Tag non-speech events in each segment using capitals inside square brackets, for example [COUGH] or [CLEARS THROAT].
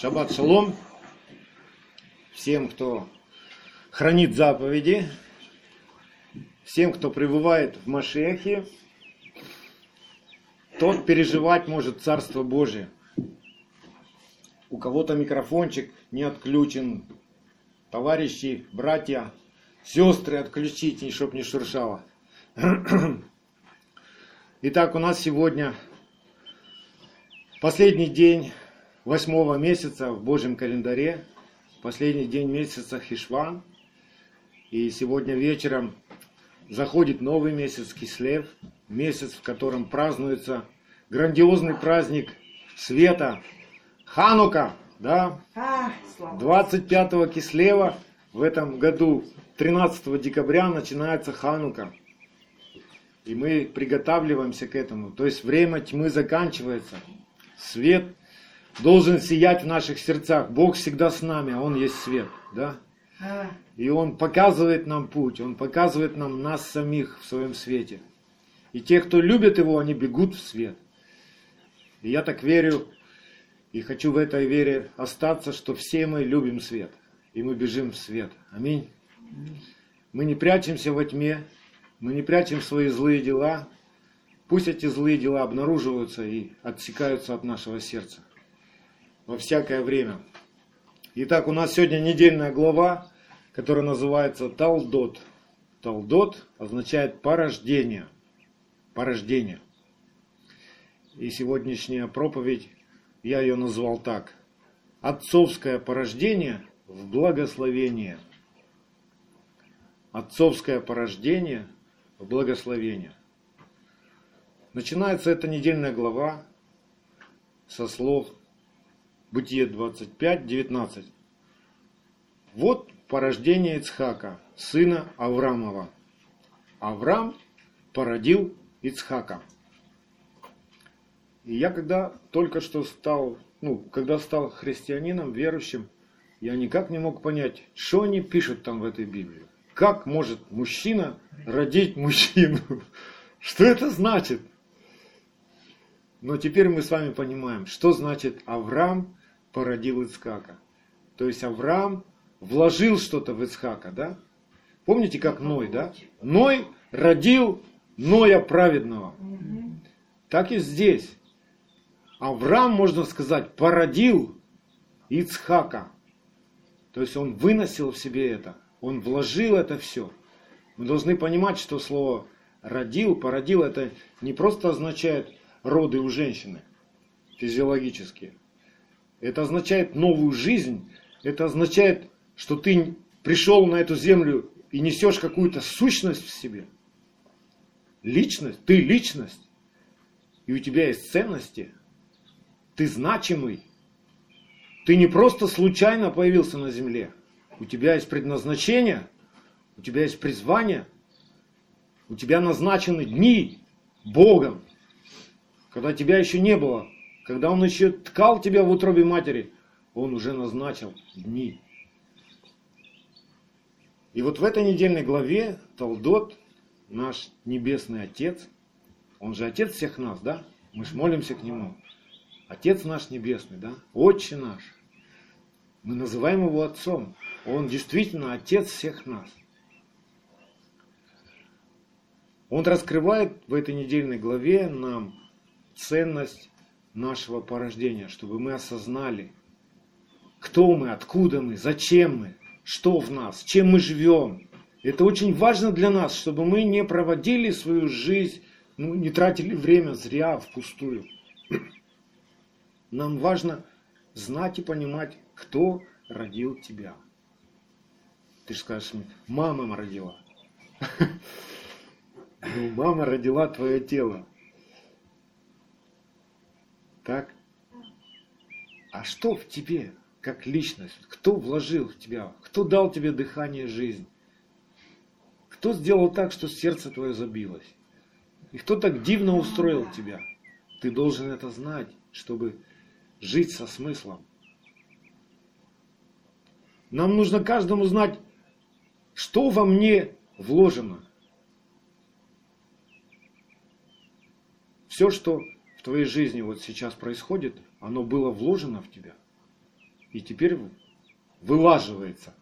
Шаббат шалом всем, кто хранит заповеди, всем, кто пребывает в Машехе, тот переживать может Царство Божие. У кого-то микрофончик не отключен, товарищи, братья, сестры отключите, чтоб не шуршало. Итак, у нас сегодня последний день восьмого месяца в Божьем календаре, последний день месяца Хишван. И сегодня вечером заходит новый месяц Кислев, месяц, в котором празднуется грандиозный праздник света Ханука, да? 25 а, Кислева в этом году, 13 декабря, начинается Ханука. И мы приготавливаемся к этому. То есть время тьмы заканчивается. Свет должен сиять в наших сердцах. Бог всегда с нами, а Он есть свет. Да? А. И Он показывает нам путь, Он показывает нам нас самих в своем свете. И те, кто любит Его, они бегут в свет. И я так верю, и хочу в этой вере остаться, что все мы любим свет. И мы бежим в свет. Аминь. Мы не прячемся во тьме, мы не прячем свои злые дела. Пусть эти злые дела обнаруживаются и отсекаются от нашего сердца во всякое время. Итак, у нас сегодня недельная глава, которая называется Талдот. Талдот означает порождение. Порождение. И сегодняшняя проповедь, я ее назвал так. Отцовское порождение в благословение. Отцовское порождение в благословение. Начинается эта недельная глава со слов Бытие 25, 19. Вот порождение Ицхака, сына Аврамова. Авраам породил Ицхака. И я когда только что стал, ну, когда стал христианином, верующим, я никак не мог понять, что они пишут там в этой Библии. Как может мужчина родить мужчину? [LAUGHS] Что это значит? Но теперь мы с вами понимаем, что значит Авраам породил Ицхака. То есть Авраам вложил что-то в Ицхака, да? Помните, как Ной, да? Ной родил Ноя праведного. Так и здесь. Авраам, можно сказать, породил Ицхака. То есть он выносил в себе это. Он вложил это все. Мы должны понимать, что слово родил, породил, это не просто означает роды у женщины физиологические. Это означает новую жизнь. Это означает, что ты пришел на эту землю и несешь какую-то сущность в себе. Личность. Ты личность. И у тебя есть ценности. Ты значимый. Ты не просто случайно появился на земле. У тебя есть предназначение. У тебя есть призвание. У тебя назначены дни Богом, когда тебя еще не было когда он еще ткал тебя в утробе матери, он уже назначил дни. И вот в этой недельной главе Талдот, наш Небесный Отец, он же Отец всех нас, да? Мы же молимся к Нему. Отец наш Небесный, да? Отче наш. Мы называем Его Отцом. Он действительно Отец всех нас. Он раскрывает в этой недельной главе нам ценность нашего порождения, чтобы мы осознали, кто мы, откуда мы, зачем мы, что в нас, чем мы живем. Это очень важно для нас, чтобы мы не проводили свою жизнь, ну, не тратили время зря, впустую. [CLEARS THROAT] Нам важно знать и понимать, кто родил тебя. Ты же скажешь мне, мама родила. [LAUGHS] Ну, мама родила твое тело. Так? А что в тебе, как личность? Кто вложил в тебя? Кто дал тебе дыхание жизни? Кто сделал так, что сердце твое забилось? И кто так дивно устроил тебя? Ты должен это знать, чтобы жить со смыслом. Нам нужно каждому знать, что во мне вложено. Все, что в твоей жизни вот сейчас происходит, оно было вложено в тебя. и теперь вылаживается.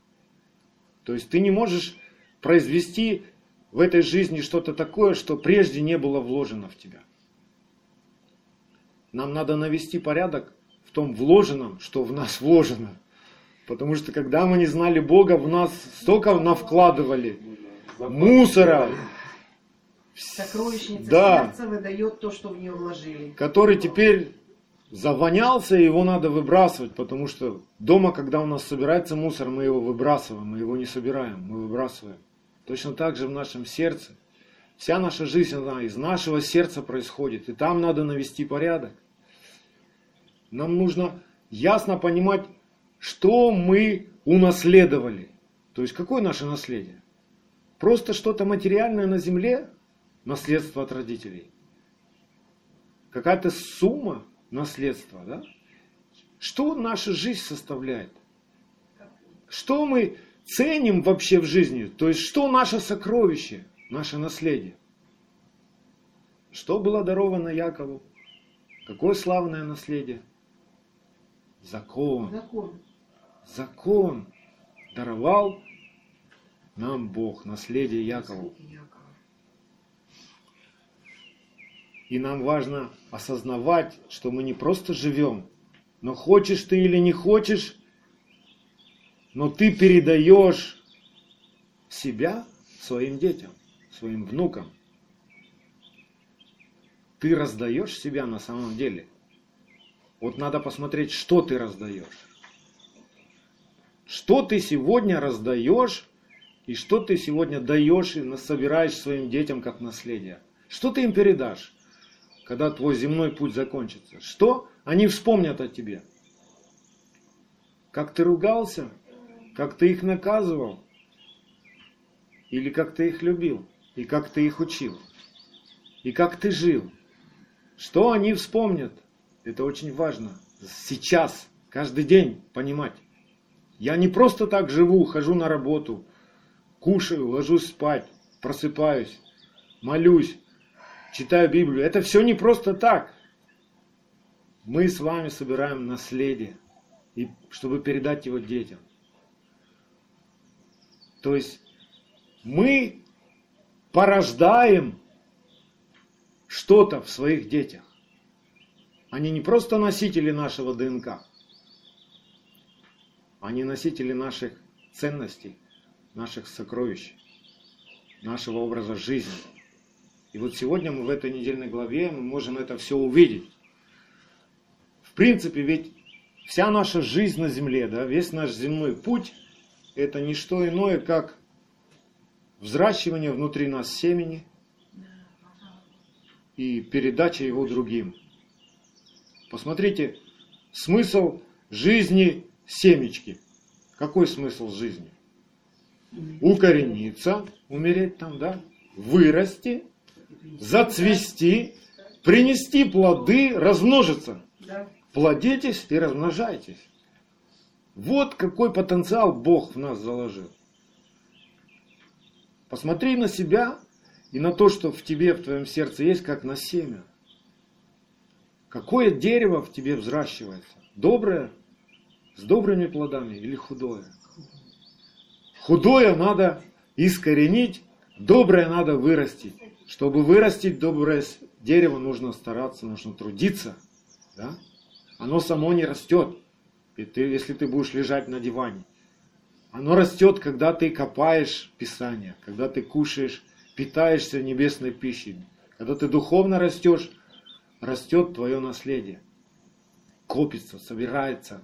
То есть ты не можешь произвести в этой жизни что-то такое, что прежде не было вложено в тебя. Нам надо навести порядок в том вложенном, что в нас вложено. Потому что когда мы не знали Бога, в нас столько навкладывали мусора. Сокровищница Да. сердца выдает то, что в нее вложили. который теперь завонялся, и его надо выбрасывать, потому что дома, когда у нас собирается мусор, мы его выбрасываем, мы его не собираем, мы выбрасываем. Точно так же в нашем сердце. Вся наша жизнь, она из нашего сердца происходит, и там надо навести порядок. Нам нужно ясно понимать, что мы унаследовали. То есть, какое наше наследие? Просто что-то материальное на земле, наследство от родителей. Какая-то сумма наследства, да? Что наша жизнь составляет? Что мы ценим вообще в жизни? То есть, что наше сокровище, наше наследие? Что было даровано Якову? Какое славное наследие? Закон. Закон. Закон даровал нам Бог, наследие Якову. Якова. И нам важно осознавать, что мы не просто живем, но хочешь ты или не хочешь, но ты передаешь себя своим детям, своим внукам. Ты раздаешь себя на самом деле. Вот надо посмотреть, что ты раздаешь. Что ты сегодня раздаешь и что ты сегодня даешь и собираешь своим детям как наследие. Что ты им передашь? Когда твой земной путь закончится. Что они вспомнят о тебе? Как ты ругался? Как ты их наказывал? Или как ты их любил? И как ты их учил? И как ты жил? Что они вспомнят? Это очень важно. Сейчас, каждый день понимать. Я не просто так живу, хожу на работу, кушаю, ложусь спать, просыпаюсь, молюсь, читаю Библию. Это все не просто так. Мы с вами собираем наследие, и, чтобы передать его детям. То есть мы порождаем что-то в своих детях. Они не просто носители нашего ДНК, они носители наших ценностей, наших сокровищ, нашего образа жизни. И вот сегодня мы в этой недельной главе мы можем это все увидеть. В принципе, ведь вся наша жизнь на земле, да, весь наш земной путь, это не что иное, как взращивание внутри нас семени и передача его другим. Посмотрите, смысл жизни семечки. Какой смысл жизни? Укорениться, умереть там, да? Вырасти, зацвести, принести плоды, размножиться. Плодитесь и размножайтесь. Вот какой потенциал Бог в нас заложил. Посмотри на себя и на то, что в тебе, в твоем сердце есть, как на семя. Какое дерево в тебе взращивается? Доброе, с добрыми плодами или худое? Худое надо искоренить, доброе надо вырастить. Чтобы вырастить доброе дерево, нужно стараться, нужно трудиться. Да? Оно само не растет, и ты, если ты будешь лежать на диване. Оно растет, когда ты копаешь Писание, когда ты кушаешь, питаешься небесной пищей. Когда ты духовно растешь, растет твое наследие. Копится, собирается.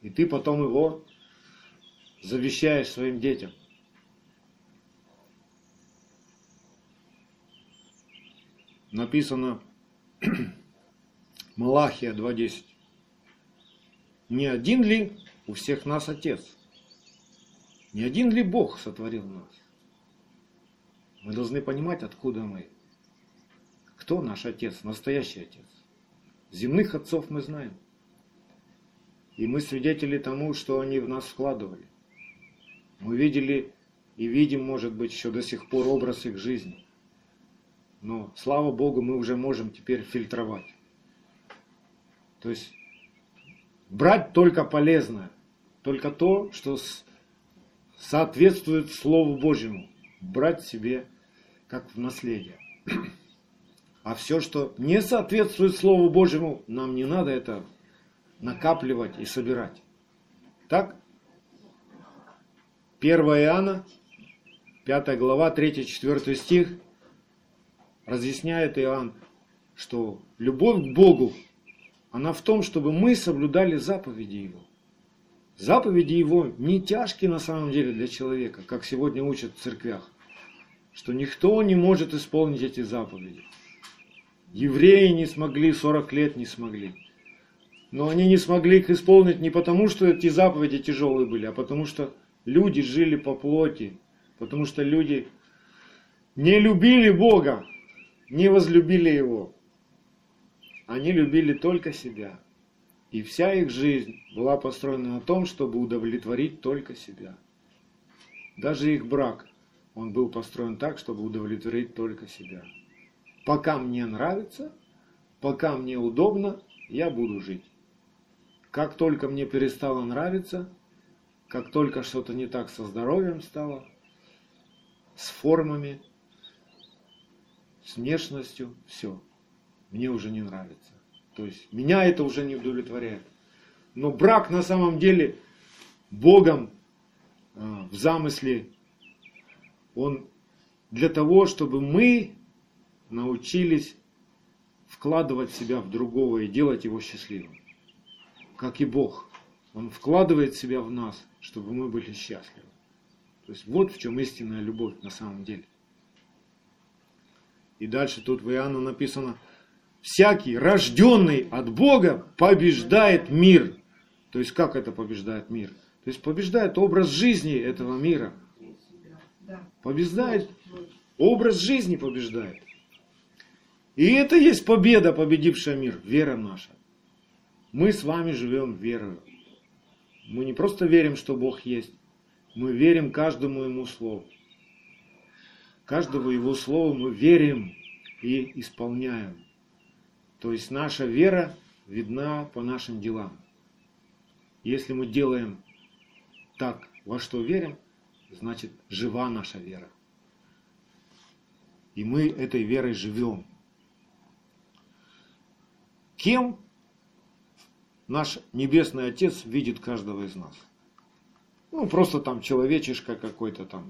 И ты потом его завещаешь своим детям. Написано [CLEARS THROAT] Малахия 2.10. Не один ли у всех нас Отец? Не один ли Бог сотворил нас? Мы должны понимать, откуда мы. Кто наш Отец, настоящий Отец? Земных отцов мы знаем. И мы свидетели тому, что они в нас вкладывали. Мы видели и видим, может быть, еще до сих пор образ их жизни. Но, слава Богу, мы уже можем теперь фильтровать. То есть брать только полезное, только то, что соответствует Слову Божьему, брать себе как в наследие. А все, что не соответствует Слову Божьему, нам не надо это накапливать и собирать. Так? 1 Иоанна, 5 глава, 3-4 стих, разъясняет Иоанн, что любовь к Богу, она в том, чтобы мы соблюдали заповеди Его. Заповеди Его не тяжкие на самом деле для человека, как сегодня учат в церквях, что никто не может исполнить эти заповеди. Евреи не смогли, 40 лет не смогли. Но они не смогли их исполнить не потому, что эти заповеди тяжелые были, а потому что люди жили по плоти, потому что люди не любили Бога, не возлюбили Его. Они любили только себя. И вся их жизнь была построена на том, чтобы удовлетворить только себя. Даже их брак, он был построен так, чтобы удовлетворить только себя. Пока мне нравится, пока мне удобно, я буду жить. Как только мне перестало нравиться, как только что-то не так со здоровьем стало, с формами, с внешностью, все, мне уже не нравится. То есть меня это уже не удовлетворяет. Но брак на самом деле Богом а, в замысле, он для того, чтобы мы научились вкладывать себя в другого и делать его счастливым. Как и Бог. Он вкладывает себя в нас, чтобы мы были счастливы. То есть вот в чем истинная любовь на самом деле. И дальше тут в Иоанна написано, всякий, рожденный от Бога, побеждает мир. То есть как это побеждает мир? То есть побеждает образ жизни этого мира. Побеждает, образ жизни побеждает. И это есть победа, победившая мир, вера наша. Мы с вами живем верою. Мы не просто верим, что Бог есть, мы верим каждому Ему Слову. Каждому Его Слову мы верим и исполняем. То есть наша вера видна по нашим делам. Если мы делаем так, во что верим, значит жива наша вера. И мы этой верой живем. Кем наш Небесный Отец видит каждого из нас? Ну, просто там человечишка какой-то там,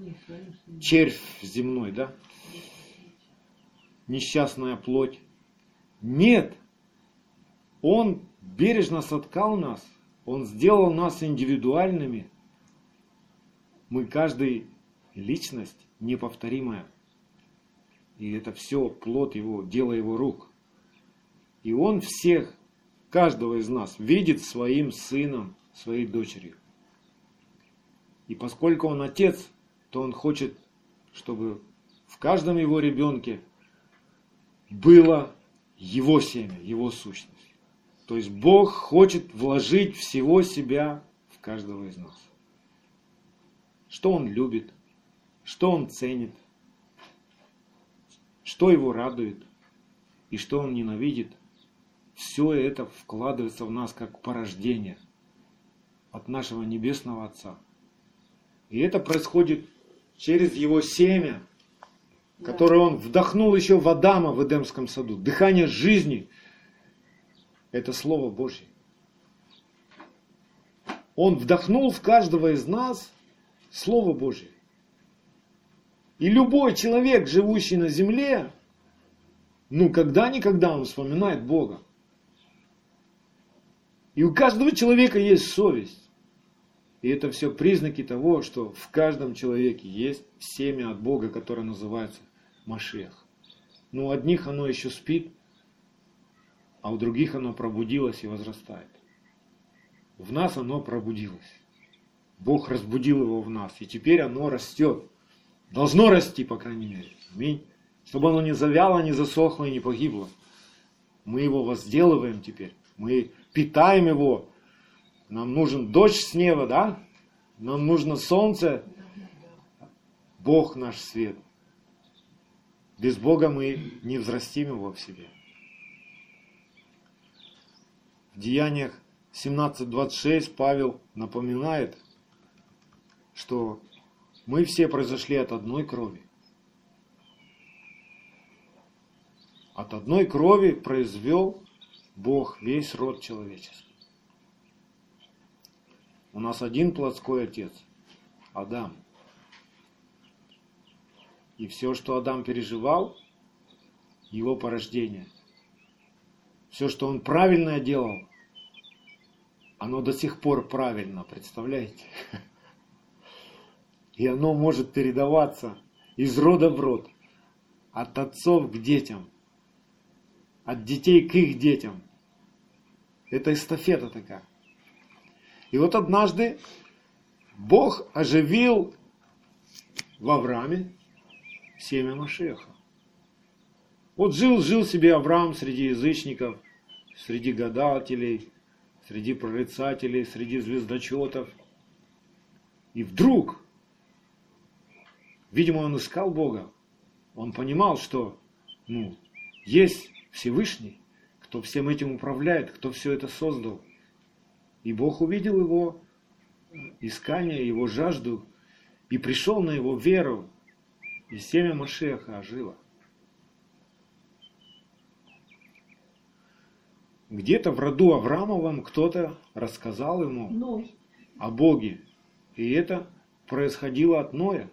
червь земной, да? Несчастная плоть. Нет. Он бережно соткал нас. Он сделал нас индивидуальными. Мы каждый личность неповторимая. И это все плод его, дело его рук. И он всех, каждого из нас, видит своим сыном, своей дочерью. И поскольку он отец, то он хочет, чтобы в каждом его ребенке было его семя, его сущность. То есть Бог хочет вложить всего себя в каждого из нас. Что Он любит, что Он ценит, что Его радует и что Он ненавидит – все это вкладывается в нас как порождение от нашего Небесного Отца. И это происходит через его семя, которое он вдохнул еще в Адама в Эдемском саду. Дыхание жизни – это Слово Божье. Он вдохнул в каждого из нас Слово Божье. И любой человек, живущий на земле, ну когда-никогда он вспоминает Бога. И у каждого человека есть совесть. И это все признаки того, что в каждом человеке есть семя от Бога, которое называется Машех. Но у одних оно еще спит, а у других оно пробудилось и возрастает. В нас оно пробудилось. Бог разбудил его в нас, и теперь оно растет. Должно расти, по крайней мере. Аминь. Чтобы оно не завяло, не засохло и не погибло. Мы его возделываем теперь. Мы питаем его. Нам нужен дождь с неба, да? Нам нужно солнце. Бог наш свет. Без Бога мы не взрастим его в себе. В Деяниях 17.26 Павел напоминает, что мы все произошли от одной крови. От одной крови произвел Бог весь род человеческий. У нас один плотской отец, Адам. И все, что Адам переживал, его порождение, все, что он правильно делал, оно до сих пор правильно, представляете? И оно может передаваться из рода в род, от отцов к детям, от детей к их детям. Это эстафета такая. И вот однажды Бог оживил в Аврааме семя Машеха. Вот жил-жил себе Авраам среди язычников, среди гадателей, среди прорицателей, среди звездочетов. И вдруг, видимо, он искал Бога. Он понимал, что ну, есть Всевышний, кто всем этим управляет, кто все это создал. И Бог увидел его искание, его жажду, и пришел на его веру, и семя Машеха ожило. Где-то в роду Авраамовом кто-то рассказал ему Ной. о Боге. И это происходило от Ноя.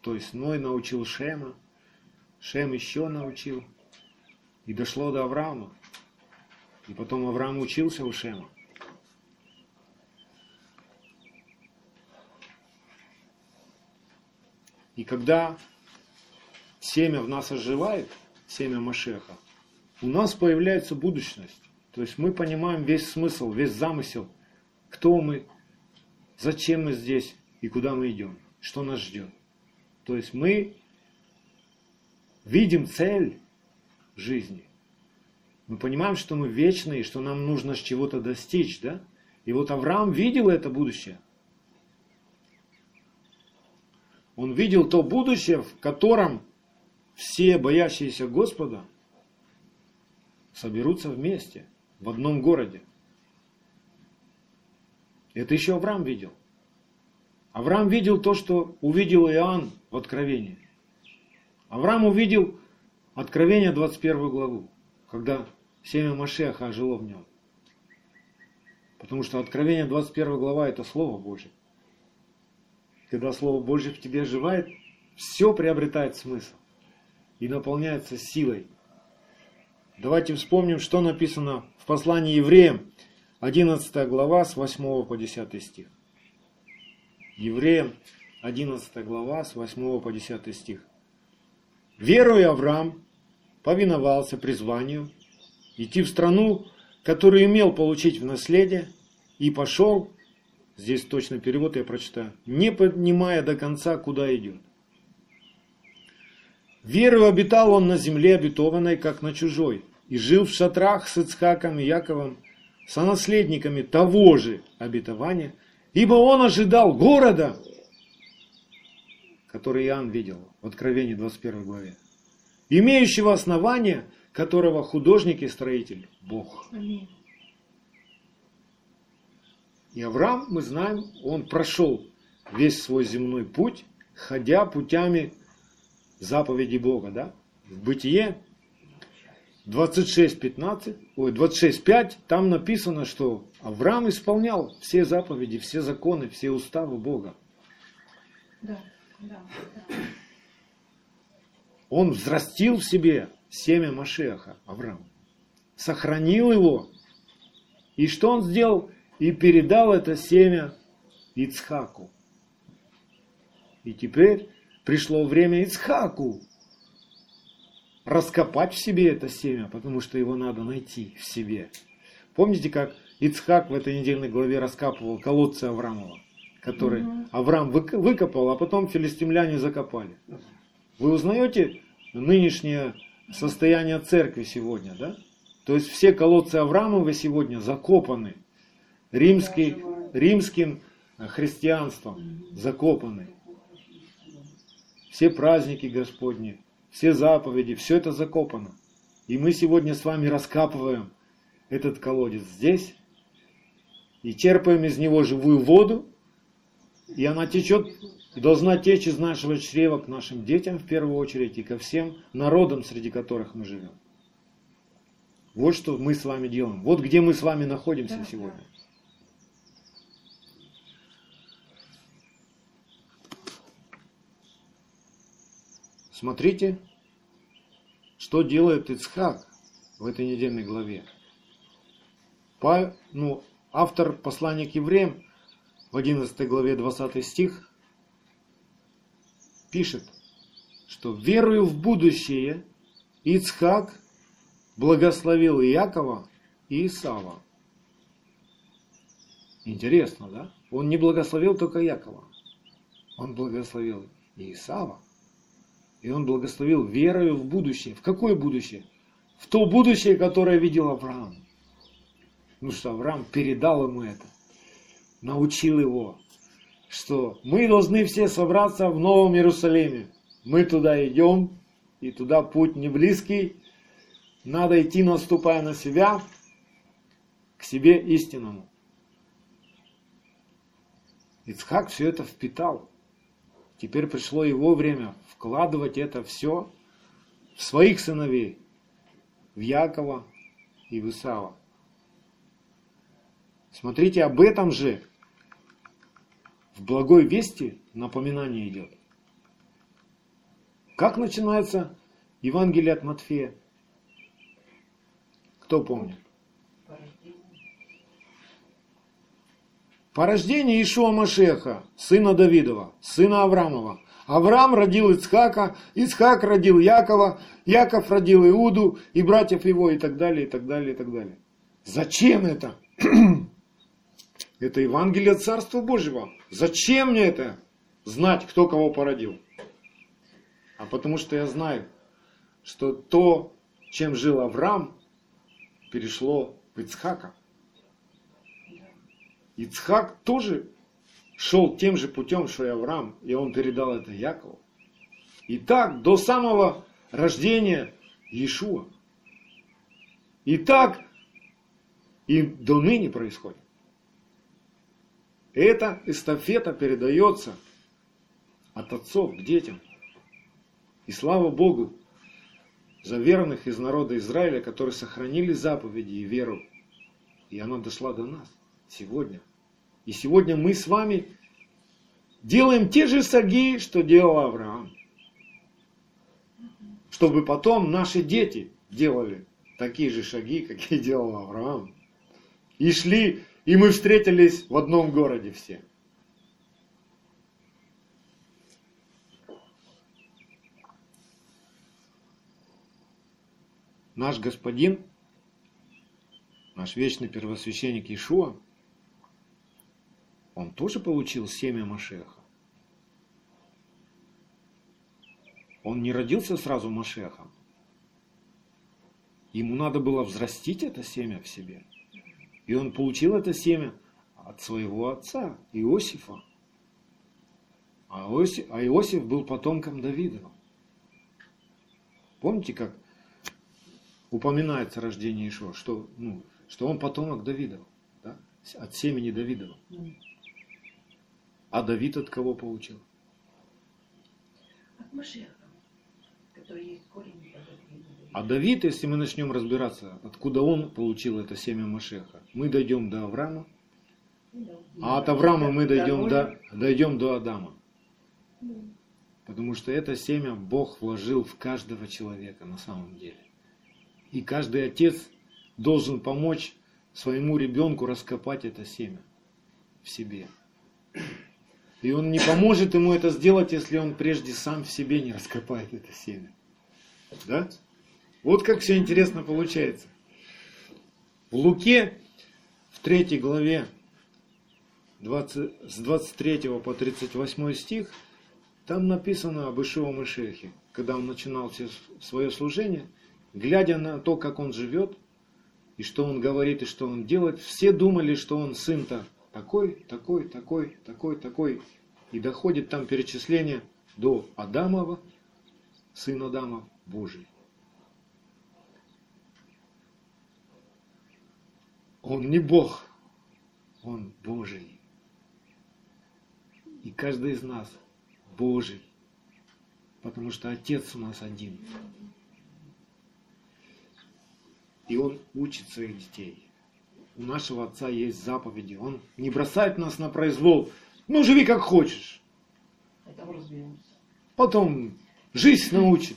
То есть Ной научил Шема, Шем еще научил. И дошло до Авраама. И потом Авраам учился у Шема. И когда семя в нас оживает, семя Машеха, у нас появляется будущность. То есть мы понимаем весь смысл, весь замысел, кто мы, зачем мы здесь и куда мы идем, что нас ждет. То есть мы видим цель жизни. Мы понимаем, что мы вечные, что нам нужно с чего-то достичь, да? И вот Авраам видел это будущее. Он видел то будущее, в котором все боящиеся Господа соберутся вместе в одном городе. Это еще Авраам видел. Авраам видел то, что увидел Иоанн в Откровении. Авраам увидел Откровение 21 главу, когда семя Машеха ожило в нем. Потому что Откровение 21 глава это Слово Божье. Когда Слово Божье в тебе оживает, все приобретает смысл и наполняется силой. Давайте вспомним, что написано в послании евреям, 11 глава с 8 по 10 стих. Евреям, 11 глава с 8 по 10 стих. Веруя Авраам повиновался призванию идти в страну, которую имел получить в наследие, и пошел, здесь точно перевод я прочитаю, не понимая до конца, куда идет. Верою обитал он на земле обетованной, как на чужой, и жил в шатрах с Ицхаком и Яковом, сонаследниками того же обетования, ибо он ожидал города, который Иоанн видел в Откровении 21 главе, имеющего основания, которого художник и строитель – Бог. Аминь. И Авраам, мы знаем, он прошел весь свой земной путь, ходя путями заповеди Бога, да? В Бытие 26.15, ой, 26.5, там написано, что Авраам исполнял все заповеди, все законы, все уставы Бога. Да, да, да. Он взрастил в себе семя Машеха, Авраам. Сохранил его. И что он сделал? И передал это семя Ицхаку. И теперь пришло время Ицхаку раскопать в себе это семя, потому что его надо найти в себе. Помните, как Ицхак в этой недельной главе раскапывал колодцы Авраамова, который. Авраам вык- выкопал, а потом филистимляне закопали. Вы узнаете нынешнее состояние церкви сегодня, да? То есть все колодцы Авраамова сегодня закопаны римский, римским э, христианством, закопаны. Все праздники Господни, все заповеди, все это закопано. И мы сегодня с вами раскапываем этот колодец здесь, и черпаем из него живую воду, и она течет, и должна течь из нашего чрева к нашим детям в первую очередь и ко всем народам, среди которых мы живем. Вот что мы с вами делаем. Вот где мы с вами находимся Да, сегодня. Смотрите, что делает Ицхак в этой недельной главе. Па- ну, автор послания к евреям в 11 главе 20 стих пишет, что верую в будущее Ицхак благословил Иакова и Исава. Интересно, да? Он не благословил только Якова. Он благословил и Исава. И он благословил верою в будущее. В какое будущее? В то будущее, которое видел Авраам. Ну что, Авраам передал ему это. Научил его, что мы должны все собраться в Новом Иерусалиме. Мы туда идем, и туда путь не близкий. Надо идти, наступая на себя, к себе истинному. Ицхак все это впитал. Теперь пришло его время вкладывать это все в своих сыновей, в Якова и в Исава. Смотрите, об этом же в благой вести напоминание идет. Как начинается Евангелие от Матфея? Кто помнит? По рождению Ишуа Машеха, сына Давидова, сына Авраамова. Авраам родил Ицхака, Ицхак родил Якова, Яков родил Иуду и братьев его и так далее, и так далее, и так далее. Зачем это? [CLEARS THROAT] Это Евангелие Царства Божьего. Зачем мне это? Знать, кто кого породил. А потому что я знаю, что то, чем жил Авраам, перешло в Ицхака. Ицхак тоже шел тем же путем, что и Авраам, и он передал это Якову. И так до самого рождения Иешуа. И так и до ныне происходит. Эта эстафета передается от отцов к детям. И слава Богу за верных из народа Израиля, которые сохранили заповеди и веру. И она дошла до нас сегодня. И сегодня мы с вами делаем те же шаги, что делал Авраам. Чтобы потом наши дети делали такие же шаги, [LAUGHS] какие делал Авраам. И шли, и мы встретились в одном городе все. Наш господин, наш вечный первосвященник Ишуа, он тоже получил семя Машеха. Он не родился сразу Машехом. Ему надо было взрастить это семя в себе. И он получил это семя от своего отца, Иосифа. А Иосиф, а Иосиф был потомком Давидова. Помните, как упоминается рождение Ишуа, что, ну, что он потомок Давидова, да? от семени Давидова. А Давид от кого получил? От Машеха, который есть корень. А Давид, если мы начнем разбираться, откуда он получил это семя Машеха, мы дойдем до Авраама, а от Авраама мы дойдем до, дойдем до Адама. Потому что это семя Бог вложил в каждого человека на самом деле. И каждый отец должен помочь своему ребенку раскопать это семя в себе. И он не поможет ему это сделать, если он прежде сам в себе не раскопает это семя. Да? Вот как все интересно получается. В Луке, в третьей главе, 20, с 23 по 38 стих, там написано об Ишуа Машехе, когда он начинал свое служение, глядя на то, как он живет, и что он говорит, и что он делает, все думали, что он сын-то такой, такой, такой, такой, такой. И доходит там перечисление до Адамова, сын Адама, Божий. Он не Бог, Он Божий. И каждый из нас Божий, потому что Отец у нас один. И Он учит своих детей. У нашего Отца есть заповеди. Он не бросает нас на произвол. Ну, живи как хочешь. Разберемся. Потом жизнь научит.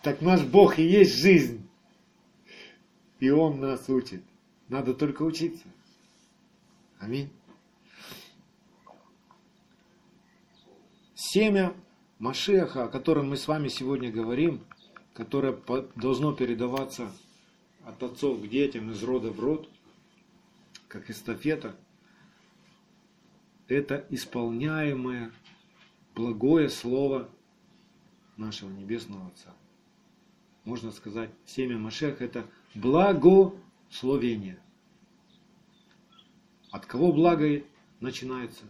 Так наш Бог и есть жизнь. И Он нас учит. Надо только учиться. Аминь. Семя Машеха, о котором мы с вами сегодня говорим, которое должно передаваться от отцов к детям, из рода в род, как эстафета, это исполняемое благое слово нашего Небесного Отца. Можно сказать, семя Машех это благословение. От кого благо начинается?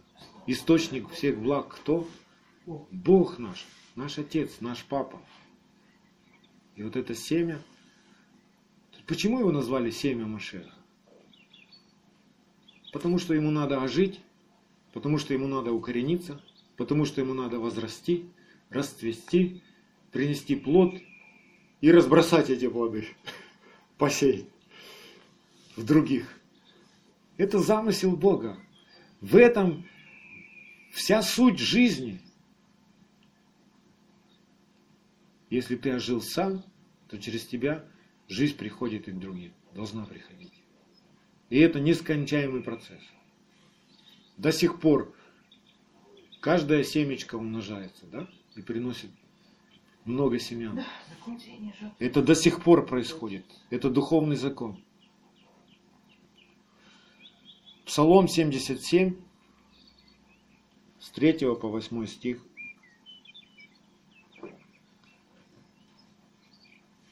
Источник всех благ кто? Бог. Наш, наш Отец, наш Папа. И вот это семя, почему его назвали семя Машеха? Потому что ему надо ожить, потому что ему надо укорениться, потому что ему надо возрасти, расцвести, принести плод и разбросать эти плоды, посеять в других. Это замысел Бога. В этом вся суть жизни. Если ты ожил сам, то через тебя жизнь приходит и к другим. Должна приходить. И это нескончаемый процесс. До сих пор каждая семечко умножается, да? И приносит много семян. Это до сих пор происходит. Это духовный закон. Псалом 77, с 3 по 8 стих.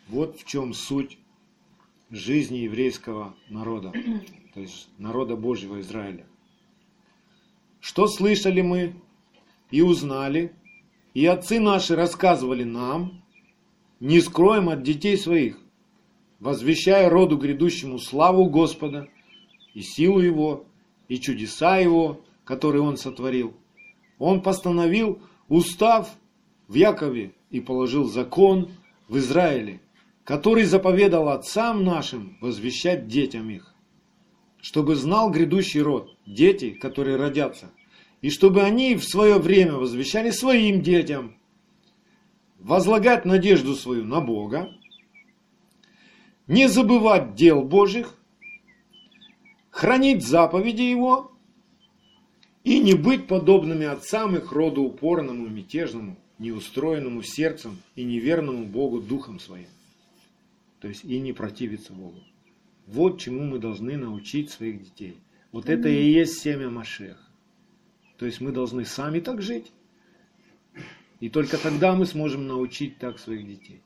Вот в чем суть жизни еврейского народа, то есть народа Божьего Израиля. Что слышали мы и узнали, и отцы наши рассказывали нам, не скроем от детей своих, возвещая роду грядущему славу Господа и силу Его, и чудеса Его, которые Он сотворил. Он постановил устав в Якове и положил закон в Израиле, который заповедал отцам нашим возвещать детям их, чтобы знал грядущий род, дети, которые родятся, и чтобы они в свое время возвещали своим детям, возлагать надежду свою на Бога, не забывать дел Божьих, хранить заповеди Его и не быть подобными отцам их роду упорному, мятежному, неустроенному сердцем и неверному Богу духом своим. То есть и не противиться Богу. Вот чему мы должны научить своих детей. Вот это и есть семя Машех. То есть мы должны сами так жить. И только тогда мы сможем научить так своих детей.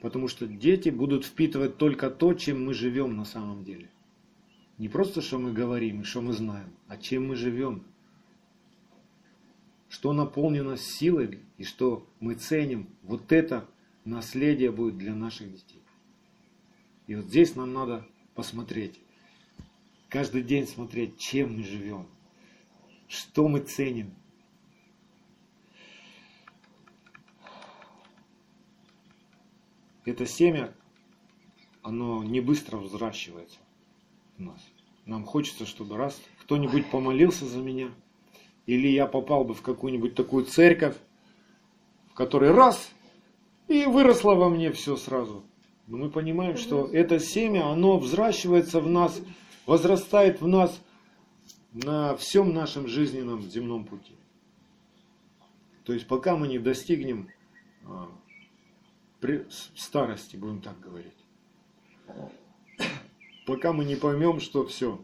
Потому что дети будут впитывать только то, чем мы живем на самом деле. Не просто, что мы говорим и что мы знаем, а чем мы живем. Что наполнено силой и что мы ценим. Вот это наследие будет для наших детей. И вот здесь нам надо посмотреть. Каждый день смотреть, чем мы живем. Что мы ценим. Это семя, оно не быстро взращивается у нас. Нам хочется, чтобы раз кто-нибудь помолился за меня, или я попал бы в какую-нибудь такую церковь, в которой раз, и выросло во мне все сразу. Но мы понимаем, что это семя, оно взращивается в нас, возрастает в нас на всем нашем жизненном земном пути. То есть пока мы не достигнем а, старости, будем так говорить. Пока мы не поймем, что все,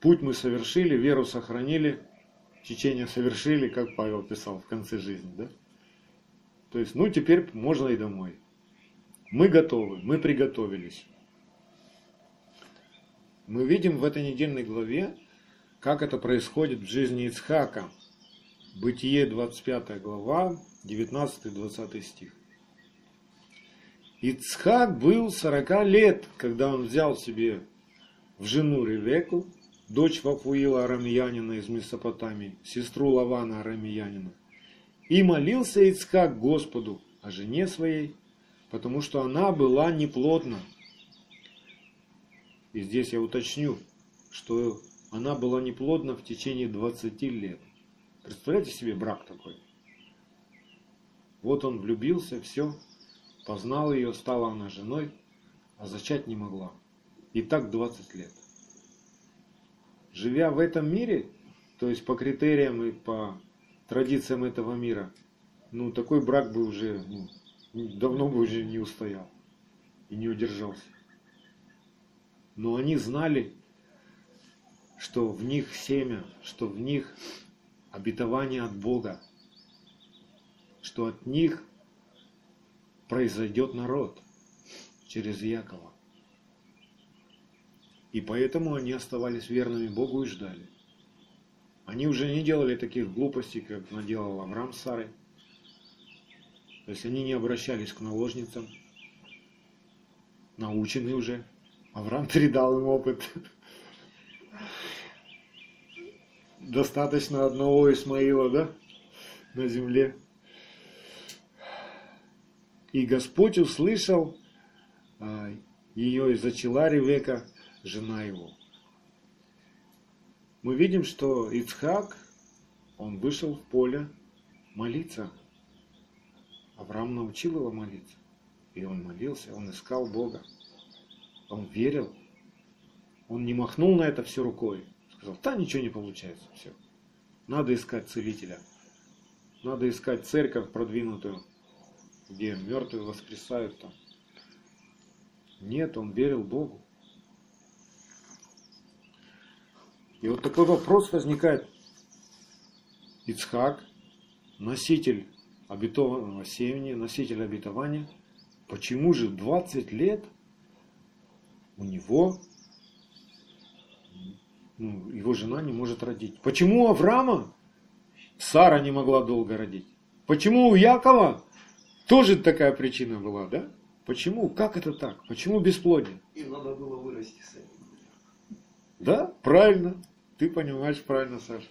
путь мы совершили, веру сохранили, течение совершили, как Павел писал в конце жизни, да? То есть, ну теперь можно и домой. Мы готовы, мы приготовились. Мы видим в этой недельной главе, как это происходит в жизни Ицхака. Бытие 25 глава, 19-20 стих. Ицхак был 40 лет, когда он взял себе в жену Ревеку, дочь Вафуила Арамьянина из Месопотамии, сестру Лавана Арамьянина. И молился Ицхак Господу о жене своей, потому что она была неплодна. И здесь я уточню, что она была неплодна в течение 20 лет. Представляете себе брак такой? Вот он влюбился, все, познал ее, стала она женой, а зачать не могла. И так 20 лет. Живя в этом мире, то есть по критериям и по традициям этого мира, ну такой брак бы уже ну, давно бы уже не устоял и не удержался. Но они знали, что в них семя, что в них обетование от Бога, что от них произойдет народ через Якова. И поэтому они оставались верными Богу и ждали. Они уже не делали таких глупостей, как наделал Авраам с Сарой. То есть они не обращались к наложницам, научены уже. Авраам [LAUGHS] передал им опыт. Достаточно одного Исмаила, да, на земле. И Господь услышал а, ее и зачала Ревека, жена его. Мы видим, что Ицхак, он вышел в поле молиться. Авраам научил его молиться. И он молился, он искал Бога. Он верил. Он не махнул на это все рукой. Сказал, да ничего не получается, все. Надо искать целителя. Надо искать церковь продвинутую, где мертвые воскресают там. Нет, он верил Богу. И вот такой вопрос возникает. Ицхак, носитель обетованного семени, носитель обетования, почему же 20 лет у него ну, его жена не может родить? Почему у Авраама Сара не могла долго родить? Почему у Якова тоже такая причина была, да? Почему? Как это так? Почему бесплодие? Им надо было вырасти самим. Да, правильно. Ты понимаешь правильно, Саша.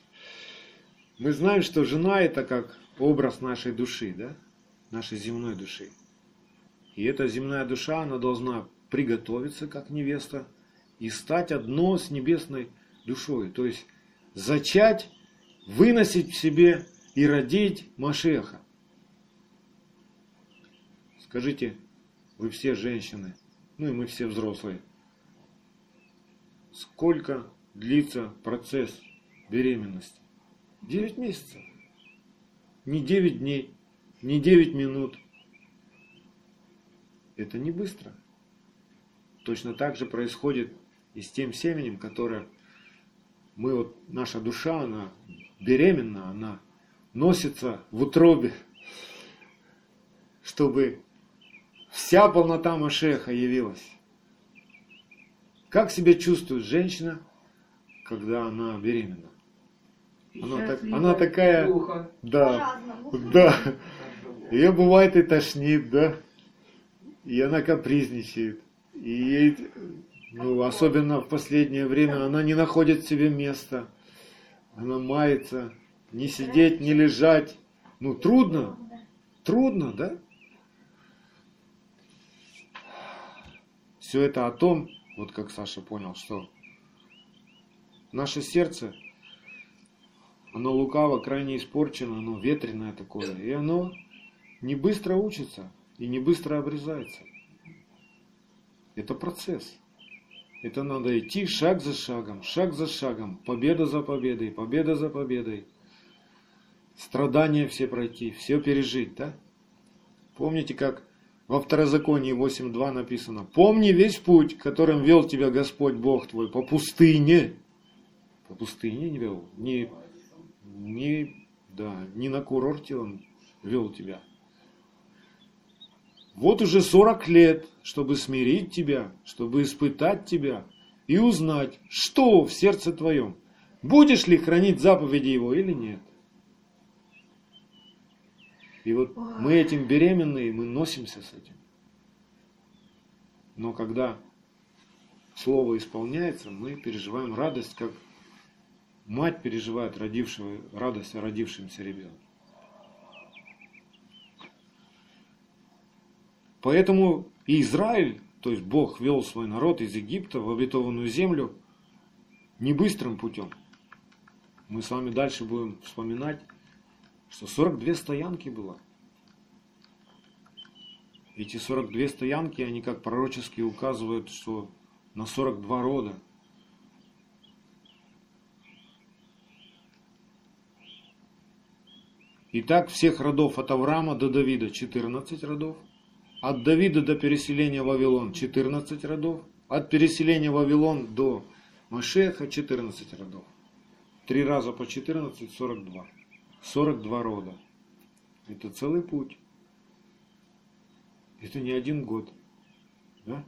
Мы знаем, что жена это как образ нашей души, да? Нашей земной души. И эта земная душа, она должна приготовиться как невеста и стать одно с небесной душой. То есть зачать, выносить в себе и родить Машеха. Скажите, вы все женщины, ну и мы все взрослые, сколько длится процесс беременности? 9 месяцев. Не 9 дней, не 9 минут. Это не быстро. Точно так же происходит и с тем семенем, которое мы вот, наша душа, она беременна, она носится в утробе, чтобы вся полнота Машеха явилась. Как себя чувствует женщина, когда она беременна? Она, так, она такая, Плохо. да, По-разному. да, ее бывает и тошнит, да, и она капризничает, и ну, особенно в последнее время, она не находит себе места, она мается, не сидеть, не лежать, ну, трудно, трудно, да? Все это о том, вот как Саша понял, что наше сердце, оно лукаво, крайне испорчено, оно ветреное такое, и оно не быстро учится и не быстро обрезается. Это процесс. Это надо идти шаг за шагом, шаг за шагом, победа за победой, победа за победой. Страдания все пройти, все пережить, да? Помните, как во Второзаконии 8.2 написано, «Помни весь путь, которым вел тебя Господь Бог твой по пустыне». По пустыне не вел, не, не, да, не на курорте он вел тебя. Вот уже 40 лет, чтобы смирить тебя, чтобы испытать тебя и узнать, что в сердце твоем. Будешь ли хранить заповеди его или нет? И вот мы этим беременные, мы носимся с этим. Но когда слово исполняется, мы переживаем радость, как мать переживает родившего, радость о родившемся ребенке. Поэтому и Израиль, то есть Бог вел свой народ из Египта в обетованную землю не быстрым путем. Мы с вами дальше будем вспоминать, что 42 стоянки было. Эти 42 стоянки, они как пророчески указывают, что на 42 рода. Итак, всех родов от Авраама до Давида 14 родов. От Давида до переселения в Вавилон 14 родов. От переселения в Вавилон до Машеха 14 родов. Три раза по 14 – 42. 42 рода. Это целый путь. Это не один год. Да?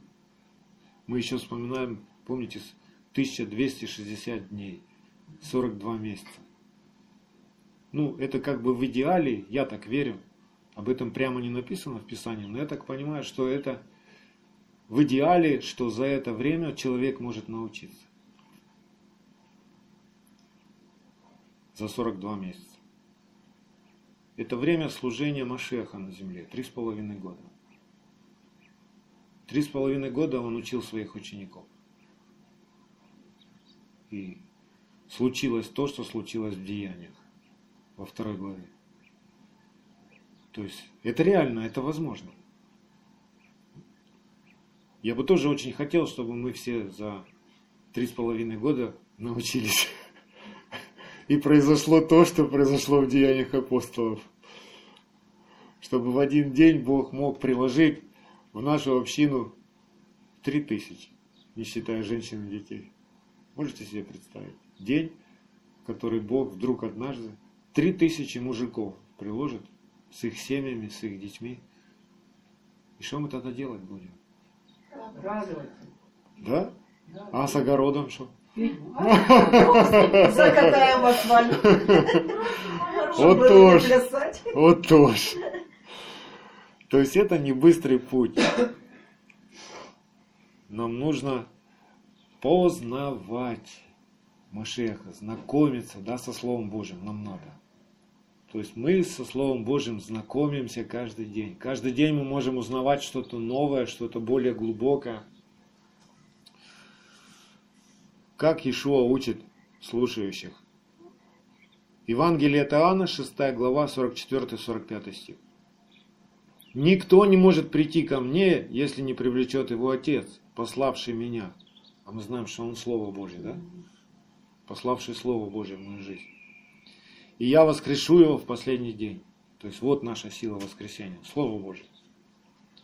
Мы еще вспоминаем, помните, 1260 дней, 42 месяца. Ну, это как бы в идеале, я так верю, об этом прямо не написано в Писании, но я так понимаю, что это в идеале, что за это время человек может научиться. За 42 месяца. Это время служения Машеха на земле, три с половиной года. Три с половиной года он учил своих учеников. И случилось то, что случилось в деяниях во второй главе. То есть это реально, это возможно. Я бы тоже очень хотел, чтобы мы все за три с половиной года научились. И произошло то, что произошло в деяниях апостолов. Чтобы в один день Бог мог приложить в нашу общину три тысячи, не считая женщин и детей. Можете себе представить? День, который Бог вдруг однажды три тысячи мужиков приложит с их семьями, с их детьми. И что мы тогда делать будем? Радоваться. Да? А с огородом что? Закатаем асфальт. Вот тоже. Вот тоже. То есть это не быстрый путь. Нам нужно познавать Машеха, знакомиться да, со Словом Божьим. Нам надо. То есть мы со Словом Божьим знакомимся каждый день. Каждый день мы можем узнавать что-то новое, что-то более глубокое. Как Иешуа учит слушающих. Евангелие от Иоанна, 6 глава, 44-45 стих. Никто не может прийти ко мне, если не привлечет его Отец, пославший меня. А мы знаем, что он Слово Божье, да? Пославший Слово Божье в мою жизнь. И я воскрешу его в последний день. То есть вот наша сила воскресения. Слово Божье.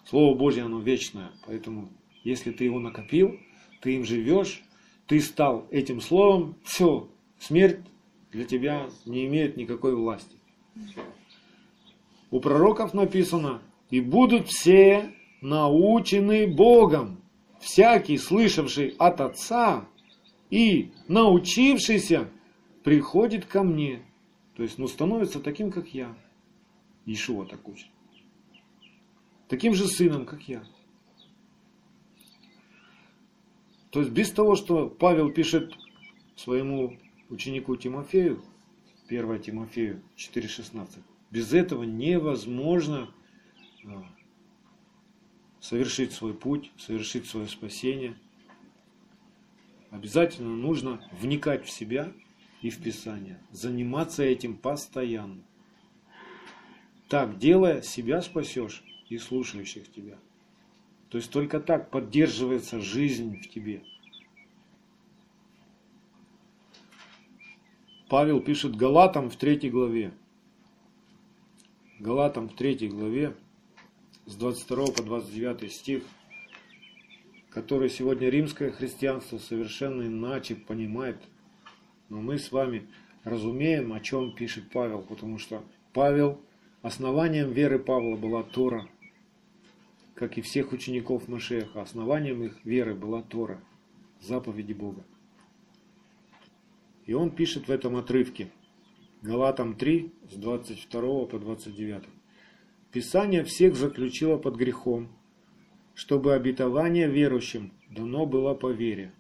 Слово Божье, оно вечное. Поэтому, если ты его накопил, ты им живешь, ты стал этим словом, все, смерть для тебя не имеет никакой власти. У пророков написано, и будут все научены Богом, всякий, слышавший от Отца и научившийся, приходит ко мне. То есть, ну, становится таким, как я. Ишуа так учит. Таким же сыном, как я. То есть, без того, что Павел пишет своему ученику Тимофею, 1 Тимофею 4,16, без этого невозможно а, совершить свой путь, совершить свое спасение. Обязательно нужно вникать в себя и в Писание, заниматься этим постоянно. Так, делая, себя спасешь и слушающих тебя. То есть только так поддерживается жизнь в тебе. Павел пишет Галатам в третьей главе. Галатам в третьей главе с 22 по 29 стих, который сегодня римское христианство совершенно иначе понимает. Но мы с вами разумеем, о чем пишет Павел, потому что Павел, основанием веры Павла была Тора, как и всех учеников Машеха, основанием их веры была Тора, заповеди Бога. И он пишет в этом отрывке, Галатам 3, с 22 по 29. Писание всех заключило под грехом, чтобы обетование верующим дано было по вере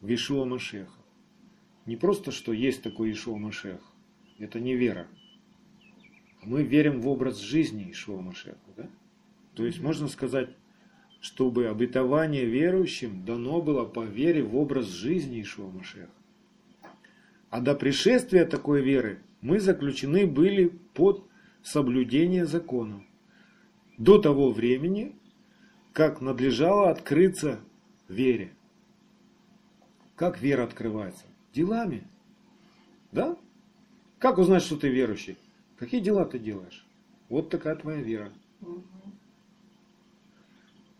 в Ишуа Машеха. Не просто, что есть такой Ишуа Машех, это не вера. А мы верим в образ жизни Ишуа Машеха. Да? То есть можно сказать, чтобы обетование верующим дано было по вере в образ жизни Ишуа Машеха. А до пришествия такой веры мы заключены были под соблюдение закона. До того времени, как надлежало открыться вере. Как вера открывается? Делами. Да? Как узнать, что ты верующий? Какие дела ты делаешь? Вот такая твоя вера.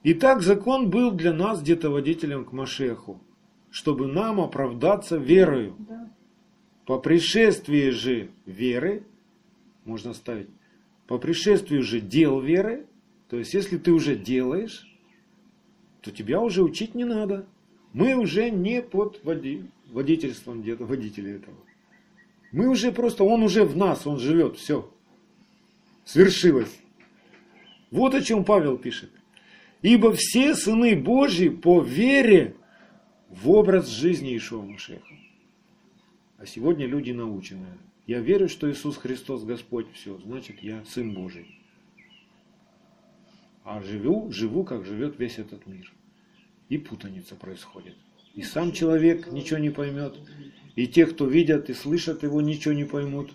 Итак, закон был для нас где-то водителем к Машеху, чтобы нам оправдаться верою. Да. По пришествии же веры, можно ставить, по пришествию же дел веры, то есть если ты уже делаешь, то тебя уже учить не надо. Мы уже не под води- водительством где-то водителя этого. Мы уже просто, он уже в нас, он живет, все. Свершилось. Вот о чем Павел пишет. Ибо все сыны Божьи по вере в образ жизни Ишуа Машеха. А сегодня люди научены. Я верю, что Иисус Христос Господь, все, значит я Сын Божий. А живу, живу, как живет весь этот мир. И путаница происходит. И сам человек ничего не поймет, и те, кто видят и слышат его, ничего не поймут.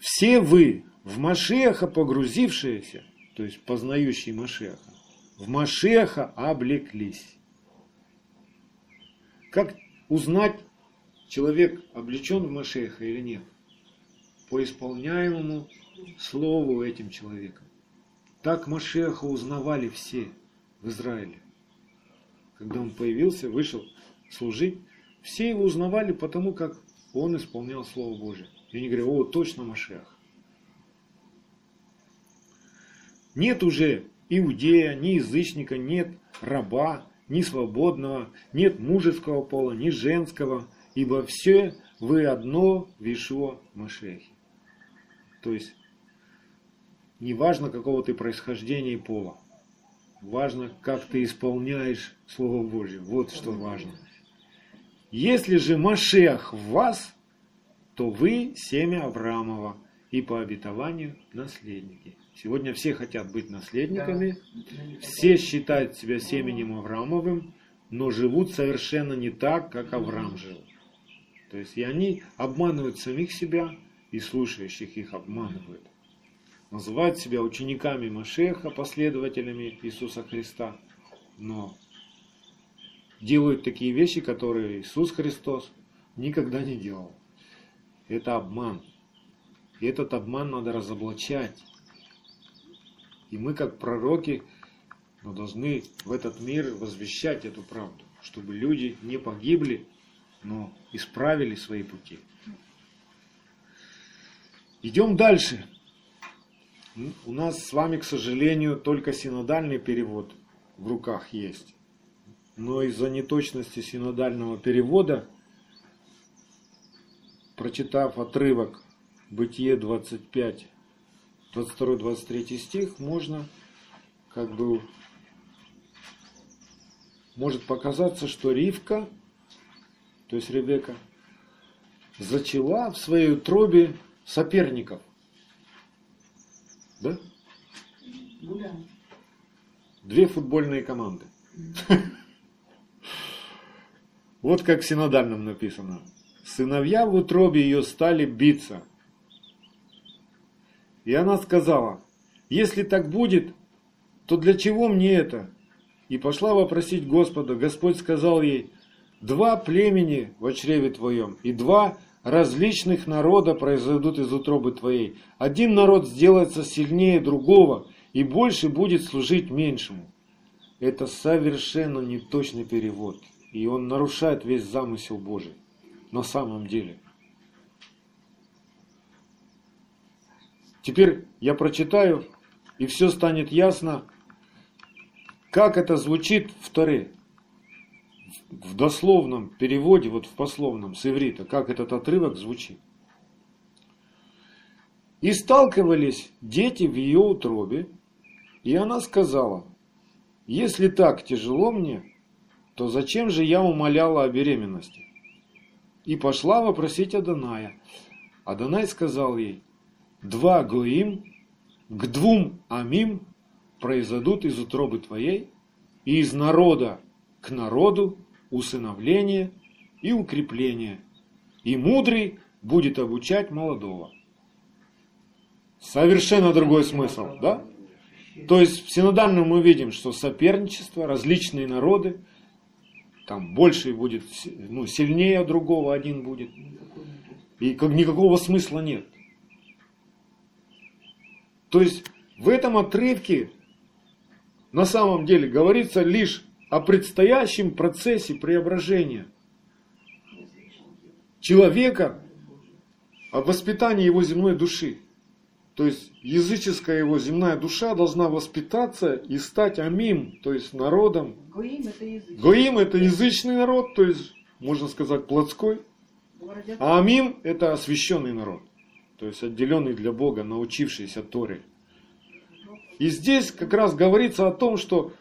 Все вы, в Машеха погрузившиеся, то есть познающие Машеха, в Машеха облеклись. Как узнать, человек облечен в Машеха или нет? По исполняемому слову этим человеком. Так Машеха узнавали все в Израиле. Когда он появился, вышел служить, все его узнавали потому, как он исполнял Слово Божие. И они говорят, о, точно Машех. Нет уже иудея, ни язычника, нет раба, ни свободного, нет мужеского пола, ни женского, ибо все вы одно в Ишуа. То есть, не важно какого ты происхождения и пола, важно, как ты исполняешь Слово Божье. Вот что важно. Если же Машех в вас, то вы семя Авраамова и по обетованию наследники. Сегодня все хотят быть наследниками, все считают себя семенем Авраамовым, но живут совершенно не так, как Авраам жил. То есть и они обманывают самих себя, и слушающих их обманывают. Называют себя учениками Машеха, последователями Иисуса Христа, но делают такие вещи, которые Иисус Христос никогда не делал. Это обман. И этот обман надо разоблачать. И мы, как пророки, мы должны в этот мир возвещать эту правду, чтобы люди не погибли, но исправили свои пути. Идем дальше. У нас с вами, к сожалению, только синодальный перевод в руках есть. Но из-за неточности синодального перевода, прочитав отрывок Бытие 25, 22-23 стих, можно как бы может показаться, что Ривка, то есть Ребека, зачала в своей утробе соперников. Да? Да. Две футбольные команды. Вот как в синодальном написано. Сыновья в утробе ее стали биться. И она сказала, если так будет, то для чего мне это? И пошла вопросить Господа. Господь сказал ей, два племени в чреве твоем, и два различных народа произойдут из утробы твоей. Один народ сделается сильнее другого, и больше будет служить меньшему. Это совершенно неточный перевод, и он нарушает весь замысел Божий на самом деле. Теперь я прочитаю, и все станет ясно, как это звучит в Торе. В дословном переводе, вот в пословном с иврита, как этот отрывок звучит. И сталкивались дети в ее утробе, И она сказала, если так тяжело мне, то зачем же я умоляла о беременности? И пошла вопросить Аданая. Адонай сказал ей, два гоим к двум амим произойдут из утробы твоей, и из народа к народу усыновление и укрепление, и мудрый будет обучать молодого. Совершенно другой смысл, да? То есть в синодальном мы видим, что соперничество, различные народы, там больше будет, ну, сильнее другого один будет. И как никакого смысла нет. То есть в этом отрывке на самом деле говорится лишь о предстоящем процессе преображения человека, о воспитании его земной души. То есть языческая его земная душа должна воспитаться и стать амим, то есть народом. Гоим это язык. Гоим это язычный народ, то есть можно сказать плотской. А амим это освященный народ, то есть отделенный для Бога, научившийся Торе. И здесь как раз говорится о том, что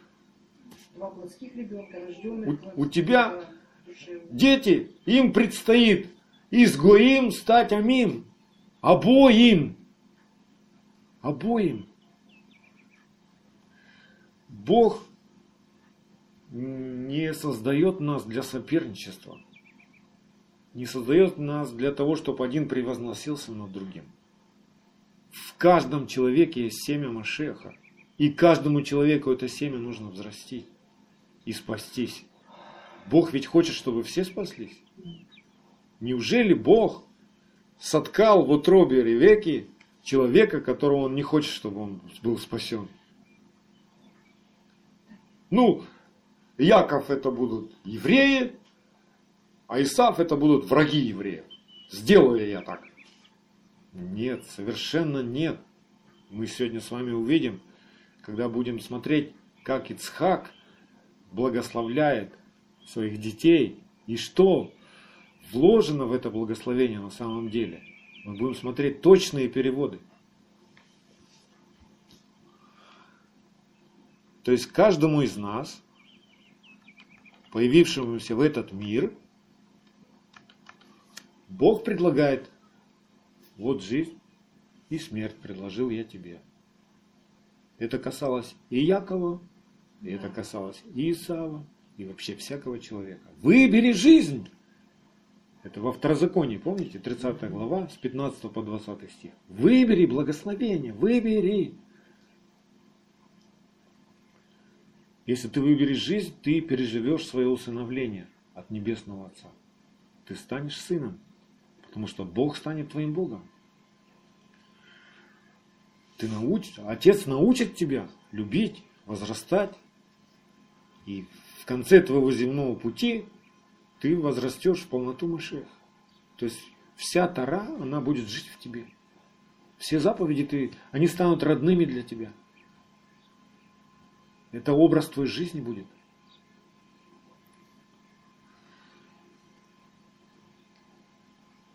Два плотских ребенка, рожденных у, у тебя дети, им предстоит из Гоим стать Амим. Обоим. Обоим. Бог не создает нас для соперничества. Не создает нас для того, чтобы один превозносился над другим. В каждом человеке есть семя Машеха. И каждому человеку это семя нужно взрастить и спастись. Бог ведь хочет, чтобы все спаслись. Неужели Бог соткал в утробе Ревеки человека, которого он не хочет, чтобы он был спасен? Ну, Яков это будут евреи, а Исав это будут враги евреев. Сделаю я так. Нет, совершенно нет. Мы сегодня с вами увидим, когда будем смотреть, как Ицхак благословляет своих детей и что вложено в это благословение на самом деле. Мы будем смотреть точные переводы. То есть каждому из нас, появившемуся в этот мир, Бог предлагает вот жизнь и смерть предложил я тебе. Это касалось и Якова, и это касалось и Исава, и вообще всякого человека. Выбери жизнь! Это во второзаконии, помните, 30 глава, с 15 по 20 стих. Выбери благословение, выбери. Если ты выберешь жизнь, ты переживешь свое усыновление от Небесного Отца. Ты станешь сыном. Потому что Бог станет твоим Богом. Ты научишь, Отец научит тебя любить, возрастать. И в конце твоего земного пути ты возрастешь в полноту Машех. То есть вся Тара, она будет жить в тебе. Все заповеди, ты, они станут родными для тебя. Это образ твоей жизни будет.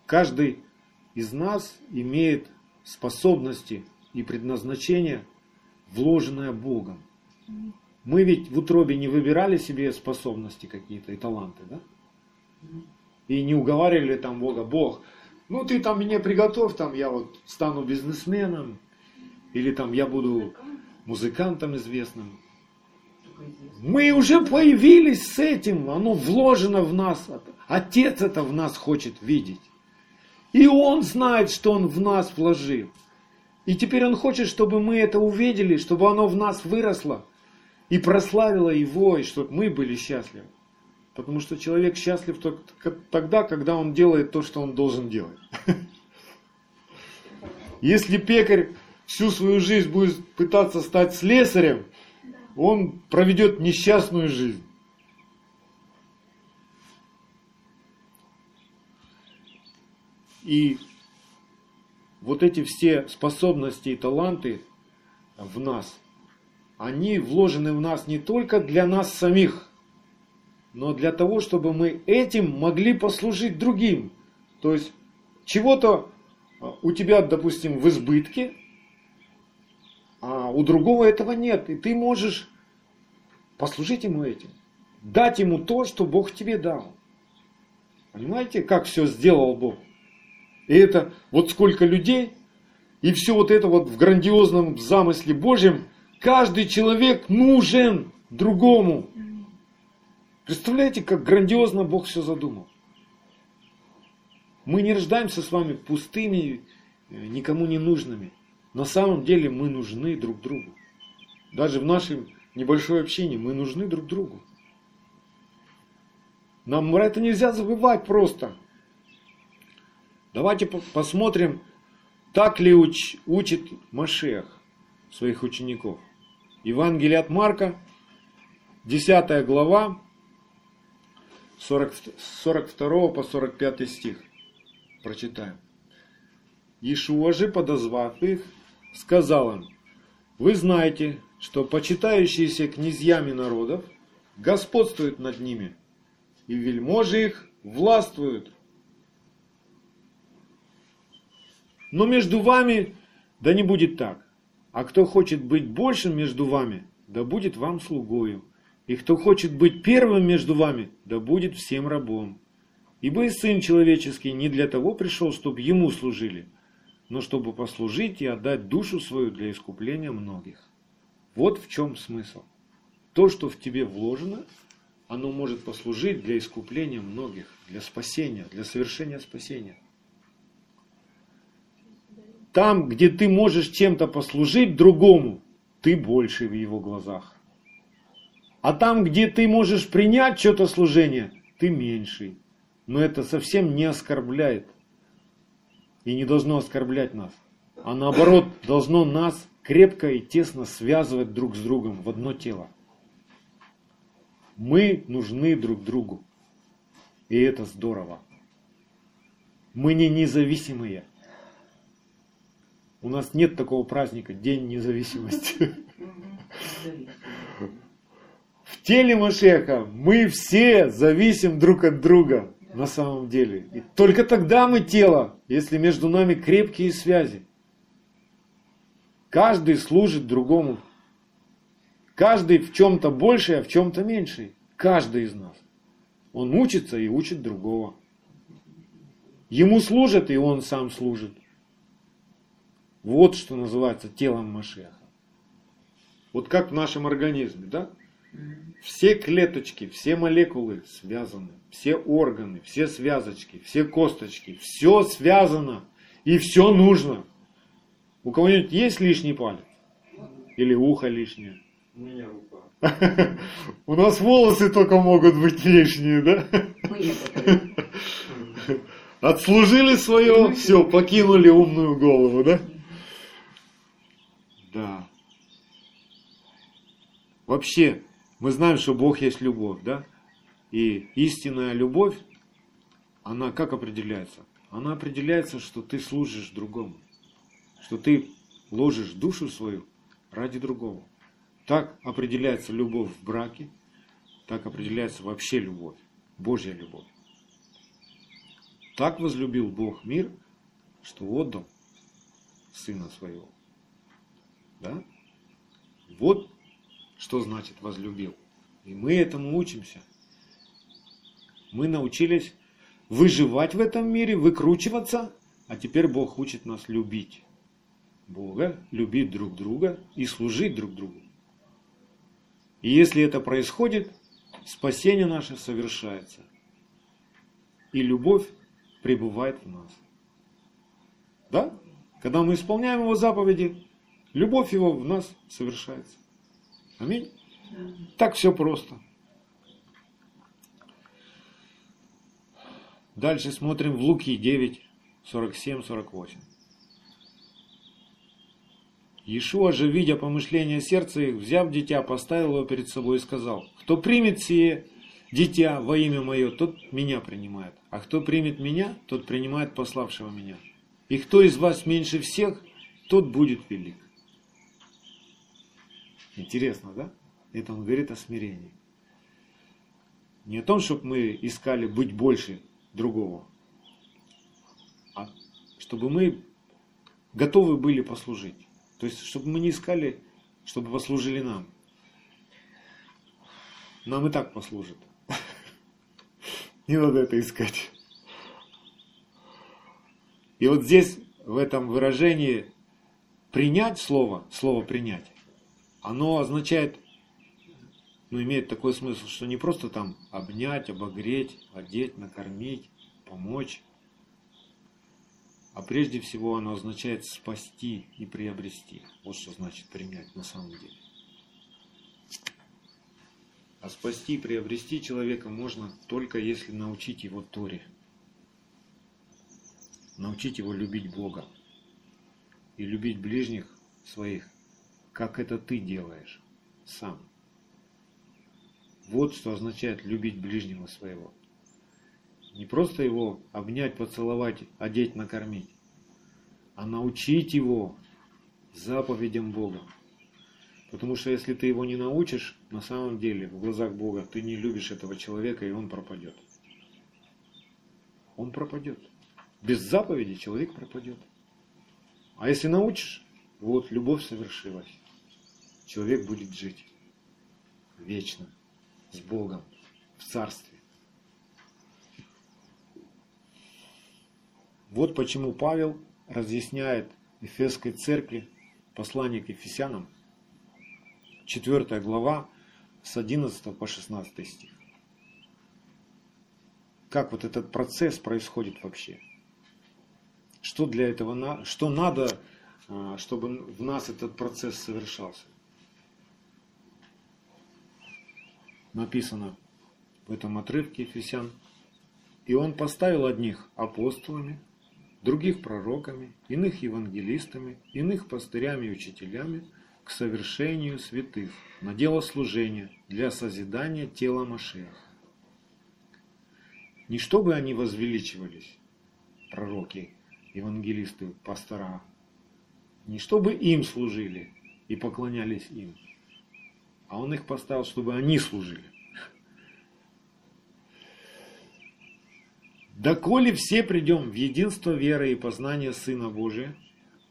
Каждый из нас имеет способности и предназначение, вложенное Богом. Мы ведь в утробе не выбирали себе способности какие-то и таланты, да? И не уговаривали там Бога, Бог, ну ты там мне приготовь, там я вот стану бизнесменом, или там я буду музыкантом известным. Мы уже появились с этим, оно вложено в нас. Отец это в нас хочет видеть. И Он знает, что Он в нас вложил. И теперь Он хочет, чтобы мы это увидели, чтобы оно в нас выросло и прославило Его, и чтобы мы были счастливы. Потому что человек счастлив только тогда, когда он делает то, что он должен делать. [LAUGHS] Если пекарь всю свою жизнь будет пытаться стать слесарем, он проведет несчастную жизнь. И вот эти все способности и таланты в нас, они вложены в нас не только для нас самих, но для того, чтобы мы этим могли послужить другим. То есть чего-то а, у тебя, допустим, в избытке, А у другого этого нет. И ты можешь послужить ему этим. Дать ему то, что Бог тебе дал. Понимаете, как все сделал Бог? И это вот сколько людей, и все вот это вот в грандиозном замысле Божьем, каждый человек нужен другому. Представляете, как грандиозно Бог все задумал? Мы не рождаемся с вами пустыми, никому не нужными. На самом деле мы нужны друг другу. Даже в нашем небольшой общине мы нужны друг другу. Нам это нельзя забывать просто. Давайте посмотрим, так ли уч, учит Машех своих учеников. Евангелие от Марка, 10 глава, 40, 42 по 45 стих. Прочитаем. Ишуа же, подозвав их, сказал им, «Вы знаете, что почитающиеся князьями народов господствуют над ними, и вельможи их властвуют. Но между вами да не будет так. А кто хочет быть большим между вами, да будет вам слугою. И кто хочет быть первым между вами, да будет всем рабом. Ибо и Сын Человеческий не для того пришел, чтобы Ему служили, но чтобы послужить и отдать душу свою для искупления многих. Вот в чем смысл. То, что в тебе вложено, оно может послужить для искупления многих, для спасения, для совершения спасения. Там, где ты можешь чем-то послужить другому, ты больше в его глазах. А там, где ты можешь принять что-то служение, ты меньший. Но это совсем не оскорбляет и не должно оскорблять нас, а наоборот должно нас крепко и тесно связывать друг с другом в одно тело. Мы нужны друг другу, и это здорово. Мы не независимые. У нас нет такого праздника, День независимости. В теле Машеха мы все зависим друг от друга на самом деле. И только тогда мы тело, если между нами крепкие связи. Каждый служит другому. Каждый в чем-то больше, а в чем-то меньше. Каждый из нас. Он учится и учит другого. Ему служат, и он сам служит. Вот что называется телом Машеха. Вот как в нашем организме, да? Все клеточки, все молекулы связаны, все органы, все связочки, все косточки, все связано и все нужно. У кого-нибудь есть лишний палец? Или ухо лишнее? У меня рука. [LAUGHS] У нас волосы только могут быть лишние, да? [LAUGHS] Отслужили свое, все, покинули умную голову, да? Да. Вообще, мы знаем, что Бог есть любовь, да? И истинная любовь, она как определяется? Она определяется, что ты служишь другому, что ты ложишь душу свою ради другого. Так определяется любовь в браке, так определяется вообще любовь, Божья любовь. Так возлюбил Бог мир, что отдал Сына Своего. Да? Вот что значит возлюбил. И мы этому учимся. Мы научились выживать в этом мире, выкручиваться, а теперь Бог учит нас любить Бога, любить друг друга и служить друг другу. И если это происходит, спасение наше совершается. И любовь пребывает в нас. Да? Когда мы исполняем Его заповеди, любовь Его в нас совершается. Аминь. Так все просто. Дальше смотрим в Луки 9, 47-48. Иешуа же, видя помышления сердца их, взяв дитя, поставил его перед собой и сказал, «Кто примет сие дитя во имя мое, тот меня принимает, а кто примет меня, тот принимает пославшего меня. И кто из вас меньше всех, тот будет велик». Интересно, да? Это он говорит о смирении. Не о том, чтобы мы искали быть больше другого, а чтобы мы готовы были послужить. То есть, чтобы мы не искали, чтобы послужили нам. Нам и так послужат. [LAUGHS] Не надо это искать. И вот здесь, в этом выражении, принять слово, слово принять, оно означает, ну, имеет такой смысл, что не просто там обнять, обогреть, одеть, накормить, помочь, а прежде всего оно означает спасти и приобрести. Вот что значит принять на самом деле. А спасти и приобрести человека можно только если научить его Торе. Научить его любить Бога. И любить ближних своих, как это ты делаешь сам. Вот что означает любить ближнего своего. Не просто его обнять, поцеловать, одеть, накормить, а научить его заповедям Бога. Потому что если ты его не научишь, на самом деле, в глазах Бога, ты не любишь этого человека, и он пропадет. Он пропадет. Без заповеди человек пропадет. А если научишь, вот любовь совершилась. Человек будет жить вечно с Богом в Царстве. Вот почему Павел разъясняет Ефесской церкви, послание к Ефесянам, 4 глава, с 11 по 16 стих. Как вот этот процесс происходит вообще? Что для этого, что надо, а, чтобы в нас этот процесс совершался? Написано в этом отрывке Ефесян. И он поставил одних апостолами, других пророками, иных евангелистами, иных пастырями и учителями к совершению святых на дело служения для созидания тела Машеха. Не чтобы они возвеличивались, пророки, евангелисты, пастора, не чтобы им служили и поклонялись им, а он их поставил, чтобы они служили. Доколе все придем в единство веры и познания Сына Божия,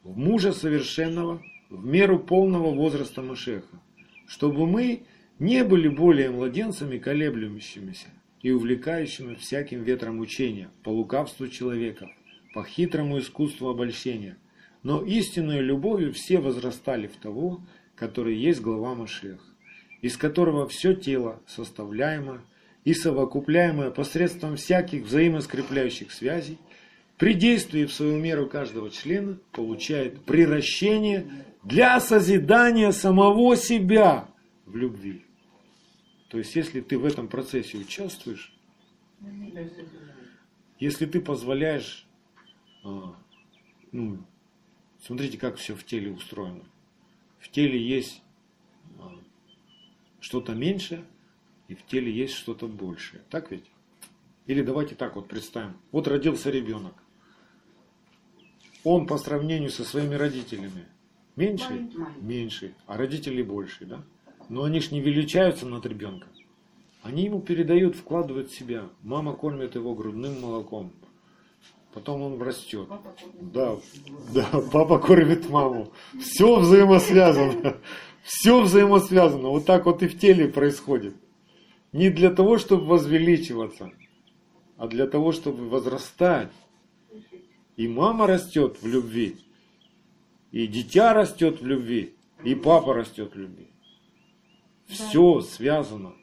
в мужа совершенного, в меру полного возраста Машеха, чтобы мы не были более младенцами, колеблющимися и увлекающими всяким ветром учения, по лукавству человека, по хитрому искусству обольщения, но истинной любовью все возрастали в того, который есть глава Машеха, из которого все тело, составляемое и совокупляемое посредством всяких взаимоскрепляющих связей, при действии в свою меру каждого члена получает приращение для созидания самого себя в любви. То есть, если ты в этом процессе участвуешь, если ты позволяешь, а, ну, смотрите, как все в теле устроено. В теле есть что-то меньше, и в теле есть что-то большее. Так ведь? Или давайте так вот представим. Вот родился ребенок. Он по сравнению со своими родителями меньше? Меньше. А родители больше, да? Но они ж не величаются над ребенком. Они ему передают, вкладывают в себя. Мама кормит его грудным молоком. Потом он растет. Да, да, папа кормит маму. Все взаимосвязано. Все взаимосвязано. Вот так вот и в теле происходит. Не для того, чтобы возвеличиваться, а для того, чтобы возрастать. И мама растет в любви, и дитя растет в любви, и папа растет в любви. Все связано.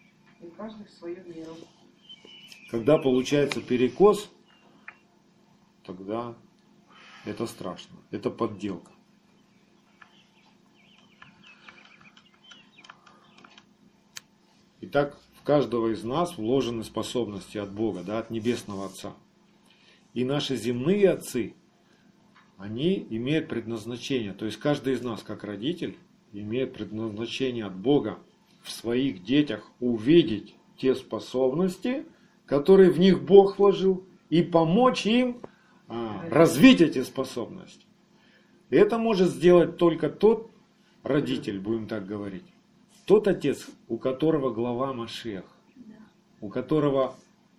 Когда получается перекос, тогда это страшно. Это подделка. Итак, каждого из нас вложены способности от Бога, да, от Небесного Отца. И наши земные отцы, они имеют предназначение. То есть каждый из нас, как родитель, имеет предназначение от Бога в своих детях увидеть те способности, которые в них Бог вложил, и помочь им а, развить эти способности. Это может сделать только тот родитель, будем так говорить, тот отец, у которого глава Машех, у которого,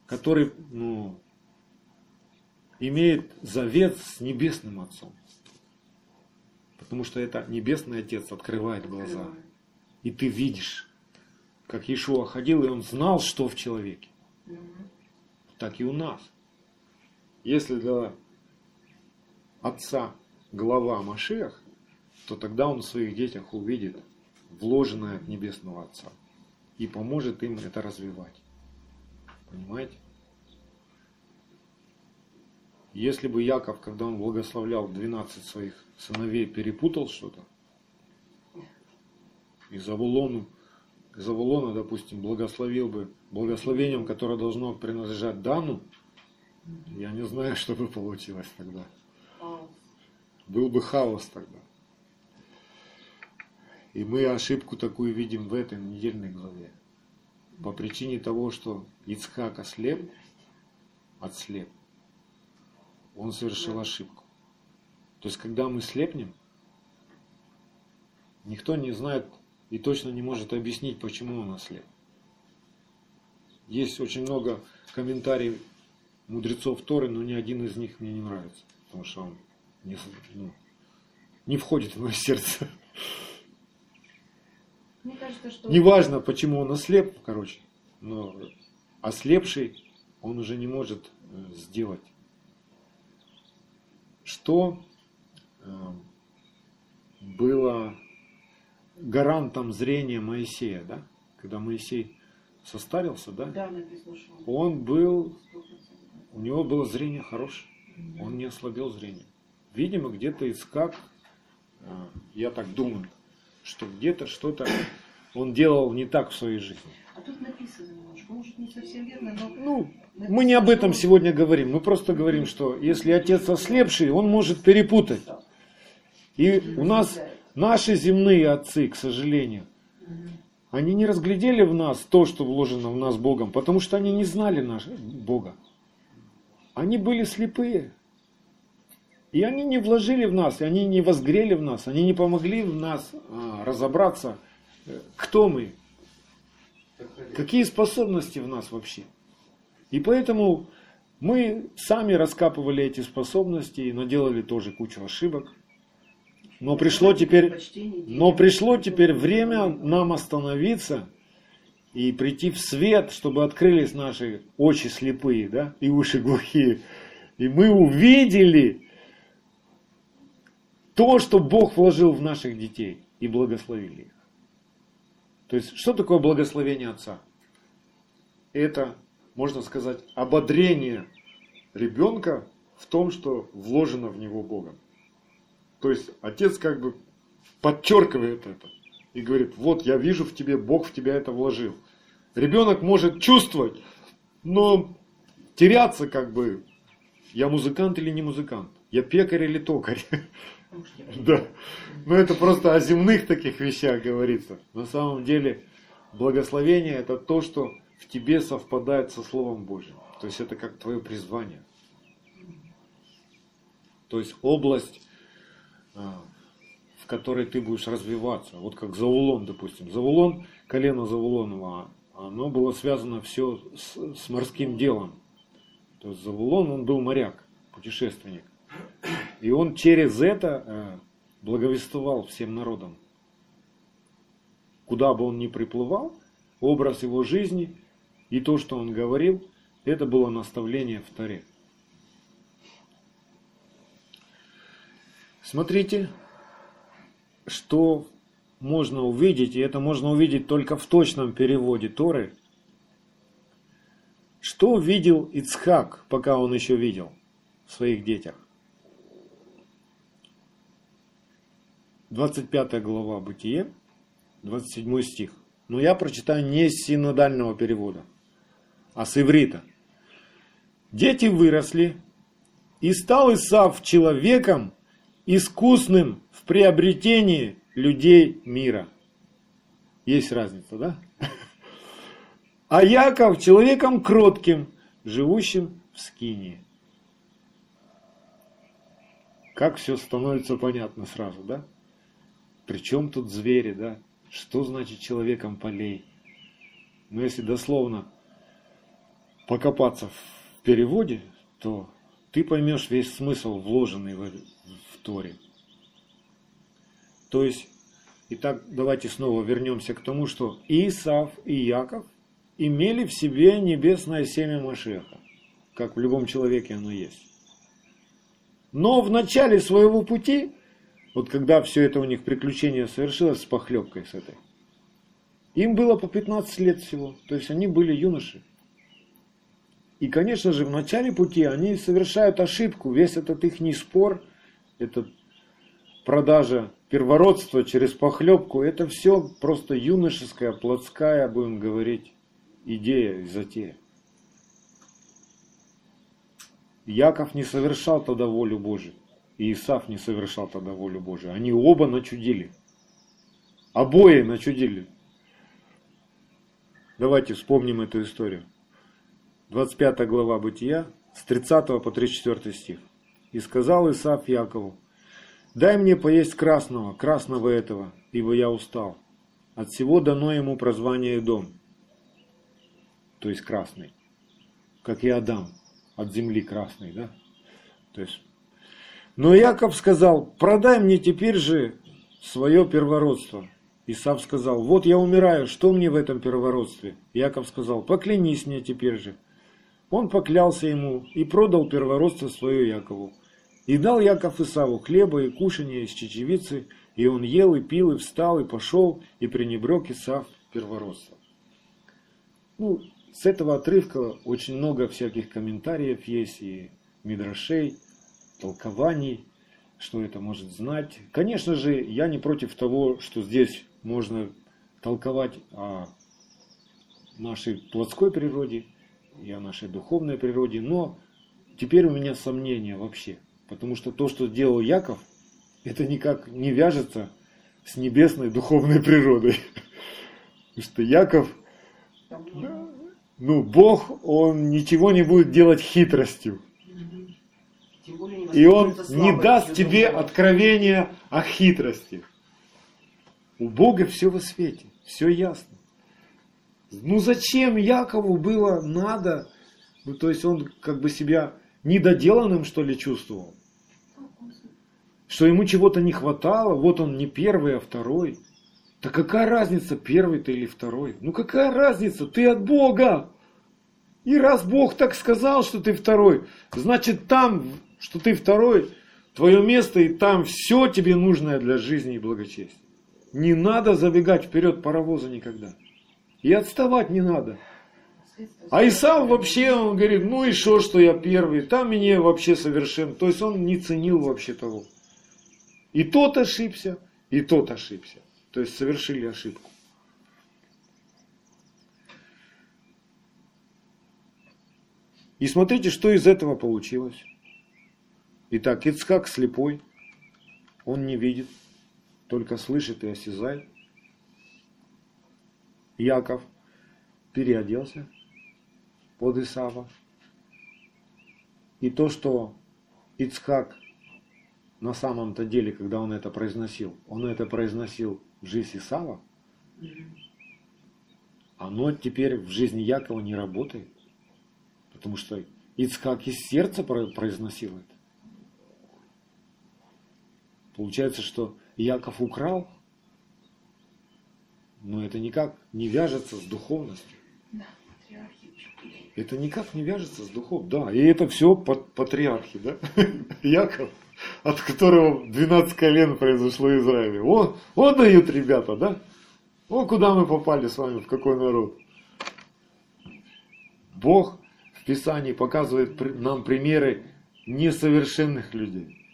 который ну, имеет завет с небесным отцом. Потому что это Небесный Отец открывает глаза. И ты видишь, как Иешуа ходил, и он знал, что в человеке. Так и у нас. Если для отца глава Машех, то тогда он в своих детях увидит вложенное от Небесного Отца и поможет им это развивать. Понимаете? Если бы Яков, когда он благословлял 12 своих сыновей, перепутал что-то, и Завулону, Завулона, допустим, благословил бы благословением, которое должно принадлежать Дану, я не знаю, что бы получилось тогда. Был бы хаос тогда. И мы ошибку такую видим в этой недельной главе. По причине того, что Ицхак ослеп, отслеп, он совершил ошибку. То есть, когда мы слепнем, никто не знает и точно не может объяснить, почему он ослеп. Есть очень много комментариев мудрецов Торы, но ни один из них мне не нравится, потому что он не, ну, не входит в мое сердце. Мне кажется, что... Неважно, почему он ослеп, короче, но ослепший он уже не может э, сделать. Что э, было гарантом зрения Моисея, да? Когда Моисей состарился, да? Да, Он был, 100%. у него было зрение хорошее, он не ослабел зрение. Видимо, где-то Искак, э, я так думаю, что где-то что-то он делал не так в своей жизни. А тут написано немножко, может не совсем верно, но... Ну, мы не об этом сегодня говорим, мы просто говорим, что если отец ослепший, он может перепутать. И у нас наши земные отцы, к сожалению, они не разглядели в нас то, что вложено в нас Богом, потому что они не знали наш, Бога. Они были слепые. И они не вложили в нас, и они не возгрели в нас, они не помогли в нас а, разобраться, э, кто мы, какие способности в нас вообще. И поэтому мы сами раскапывали эти способности и наделали тоже кучу ошибок. Но пришло теперь, но пришло теперь время нам остановиться и прийти в свет, чтобы открылись наши очи слепые, да, и уши глухие. И мы увидели то, что Бог вложил в наших детей и благословили их. То есть, что такое благословение Отца? Это, можно сказать, ободрение ребенка в том, что вложено в него Богом. То есть, Отец как бы подчеркивает это и говорит, вот я вижу в тебе, Бог в тебя это вложил. Ребенок может чувствовать, но теряться как бы, я музыкант или не музыкант, я пекарь или токарь. [LAUGHS] Да. Но это просто о земных таких вещах говорится. На самом деле благословение это то, что в тебе совпадает со Словом Божьим. То есть это как твое призвание. То есть область, а, в которой ты будешь развиваться. Вот как Завулон, допустим. Завулон, колено Завулонова, оно было связано все с, с морским делом. То есть Завулон, он был моряк, путешественник. И он через это э, благовествовал всем народам. Куда бы он ни приплывал, образ его жизни и то, что он говорил, это было наставление в Таре. Смотрите, что можно увидеть, и это можно увидеть только в точном переводе Торы. Что увидел Ицхак, пока он еще видел в своих детях? 25 глава Бытие, 27 стих. Но я прочитаю не с синодального перевода, а с иврита. Дети выросли, и стал Исав человеком, искусным в приобретении людей мира. Есть разница, да? А Яков человеком кротким, живущим в скинии. Как все становится понятно сразу, да? Причем тут звери, да? Что значит человеком полей? Но если дословно покопаться в переводе, то ты поймешь весь смысл, вложенный в, в Торе. То есть, итак, давайте снова вернемся к тому, что Исав и Яков имели в себе небесное семя Машеха, как в любом человеке оно есть. Но в начале своего пути, вот когда все это у них приключение совершилось с похлебкой с этой, им было по 15 лет всего, то есть они были юноши. И, конечно же, в начале пути они совершают ошибку, весь этот их спор, этот продажа первородства через похлебку, это все просто юношеская, плотская, будем говорить, идея и затея. Яков не совершал тогда волю Божию, и Исаф не совершал тогда волю Божию. Они оба начудили. Обои начудили. Давайте вспомним эту историю. 25 глава Бытия, с 30 по 34 стих. «И сказал Исаф Якову, дай мне поесть красного, красного этого, ибо я устал. От всего дано ему прозвание дом, то есть красный, как и Адам, от земли красный, да? То есть, но Яков сказал, продай мне теперь же свое первородство. Исав сказал, вот я умираю, что мне в этом первородстве? Яков сказал, поклянись мне теперь же. Он поклялся ему и продал первородство свое Якову. И дал Яков Исаву хлеба и кушания из чечевицы, и он ел и пил, и встал, и пошел, и пренебрег Исав первородство. Ну, с этого отрывка очень много всяких комментариев есть и мидрашей, толкований, что это может знать. Конечно же, я не против того, что здесь можно толковать о нашей плотской природе и о нашей духовной природе, но теперь у меня сомнения вообще, потому что то, что сделал Яков, это никак не вяжется с небесной духовной природой. Потому что Яков, ну, Бог, он ничего не будет делать хитростью. И он не даст тебе откровения о хитрости. У Бога все во свете, все ясно. Ну зачем Якову было надо, ну то есть он как бы себя недоделанным что ли чувствовал? Что ему чего-то не хватало, вот он не первый, а второй. Да какая разница, первый ты или второй? Ну какая разница, ты от Бога. И раз Бог так сказал, что ты второй, значит там, что ты второй, твое место и там все тебе нужное для жизни и благочестия. Не надо забегать вперед паровоза никогда. И отставать не надо. А Исав вообще, он говорит, ну и что, что я первый, там мне вообще совершенно. То есть он не ценил вообще того. И тот ошибся, и тот ошибся. То есть совершили ошибку. И смотрите, что из этого получилось. Итак, Ицхак слепой, он не видит, только слышит и осязает. Яков переоделся под Исава. И то, что Ицхак на самом-то деле, когда он это произносил, он это произносил в жизни Исава, оно теперь в жизни Якова не работает. Потому что Ицхак из сердца произносил это. Получается, что Яков украл но это никак не вяжется с духовностью. Да. Это никак не вяжется с духовностью. Да, и это все под патриархи, да? [LAUGHS] Яков, от которого 12 колен произошло Израиле. О, о дают ребята, да? О, куда мы попали с вами, в какой народ. Бог в Писании показывает нам примеры несовершенных людей.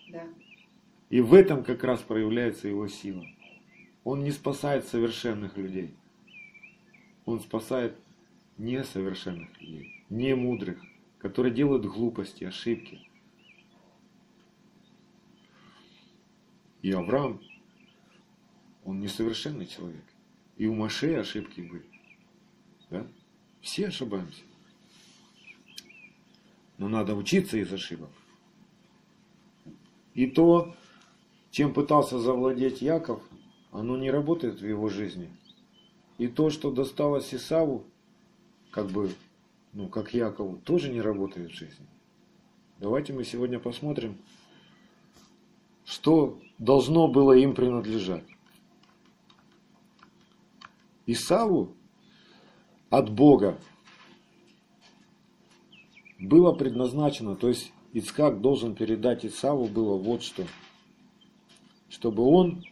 И в этом как раз проявляется его сила. Он не спасает совершенных людей. Он спасает несовершенных людей, не мудрых, которые делают глупости, ошибки. И Авраам, он несовершенный человек. И у Маше ошибки были. Да? Все ошибаемся. Но надо учиться из ошибок. И то, чем пытался завладеть Яков, оно не работает в его жизни. И то, что досталось Исаву, как бы, ну, как Якову, тоже не работает в жизни. Давайте мы сегодня посмотрим, что должно было им принадлежать. Исаву от Бога было предназначено, то есть Ицхак должен передать Исаву было вот что, чтобы он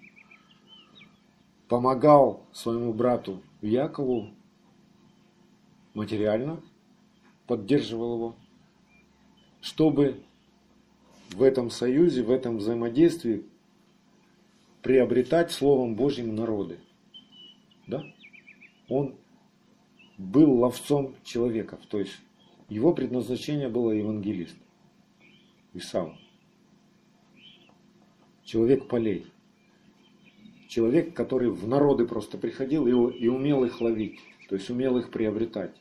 помогал своему брату Якову материально, поддерживал его, чтобы в этом союзе, в этом взаимодействии приобретать Словом Божьим народы. Да? Он был ловцом человеков, то есть его предназначение было евангелист. Исау. Человек полей. Человек, который в народы просто приходил и, и умел их ловить, то есть умел их приобретать.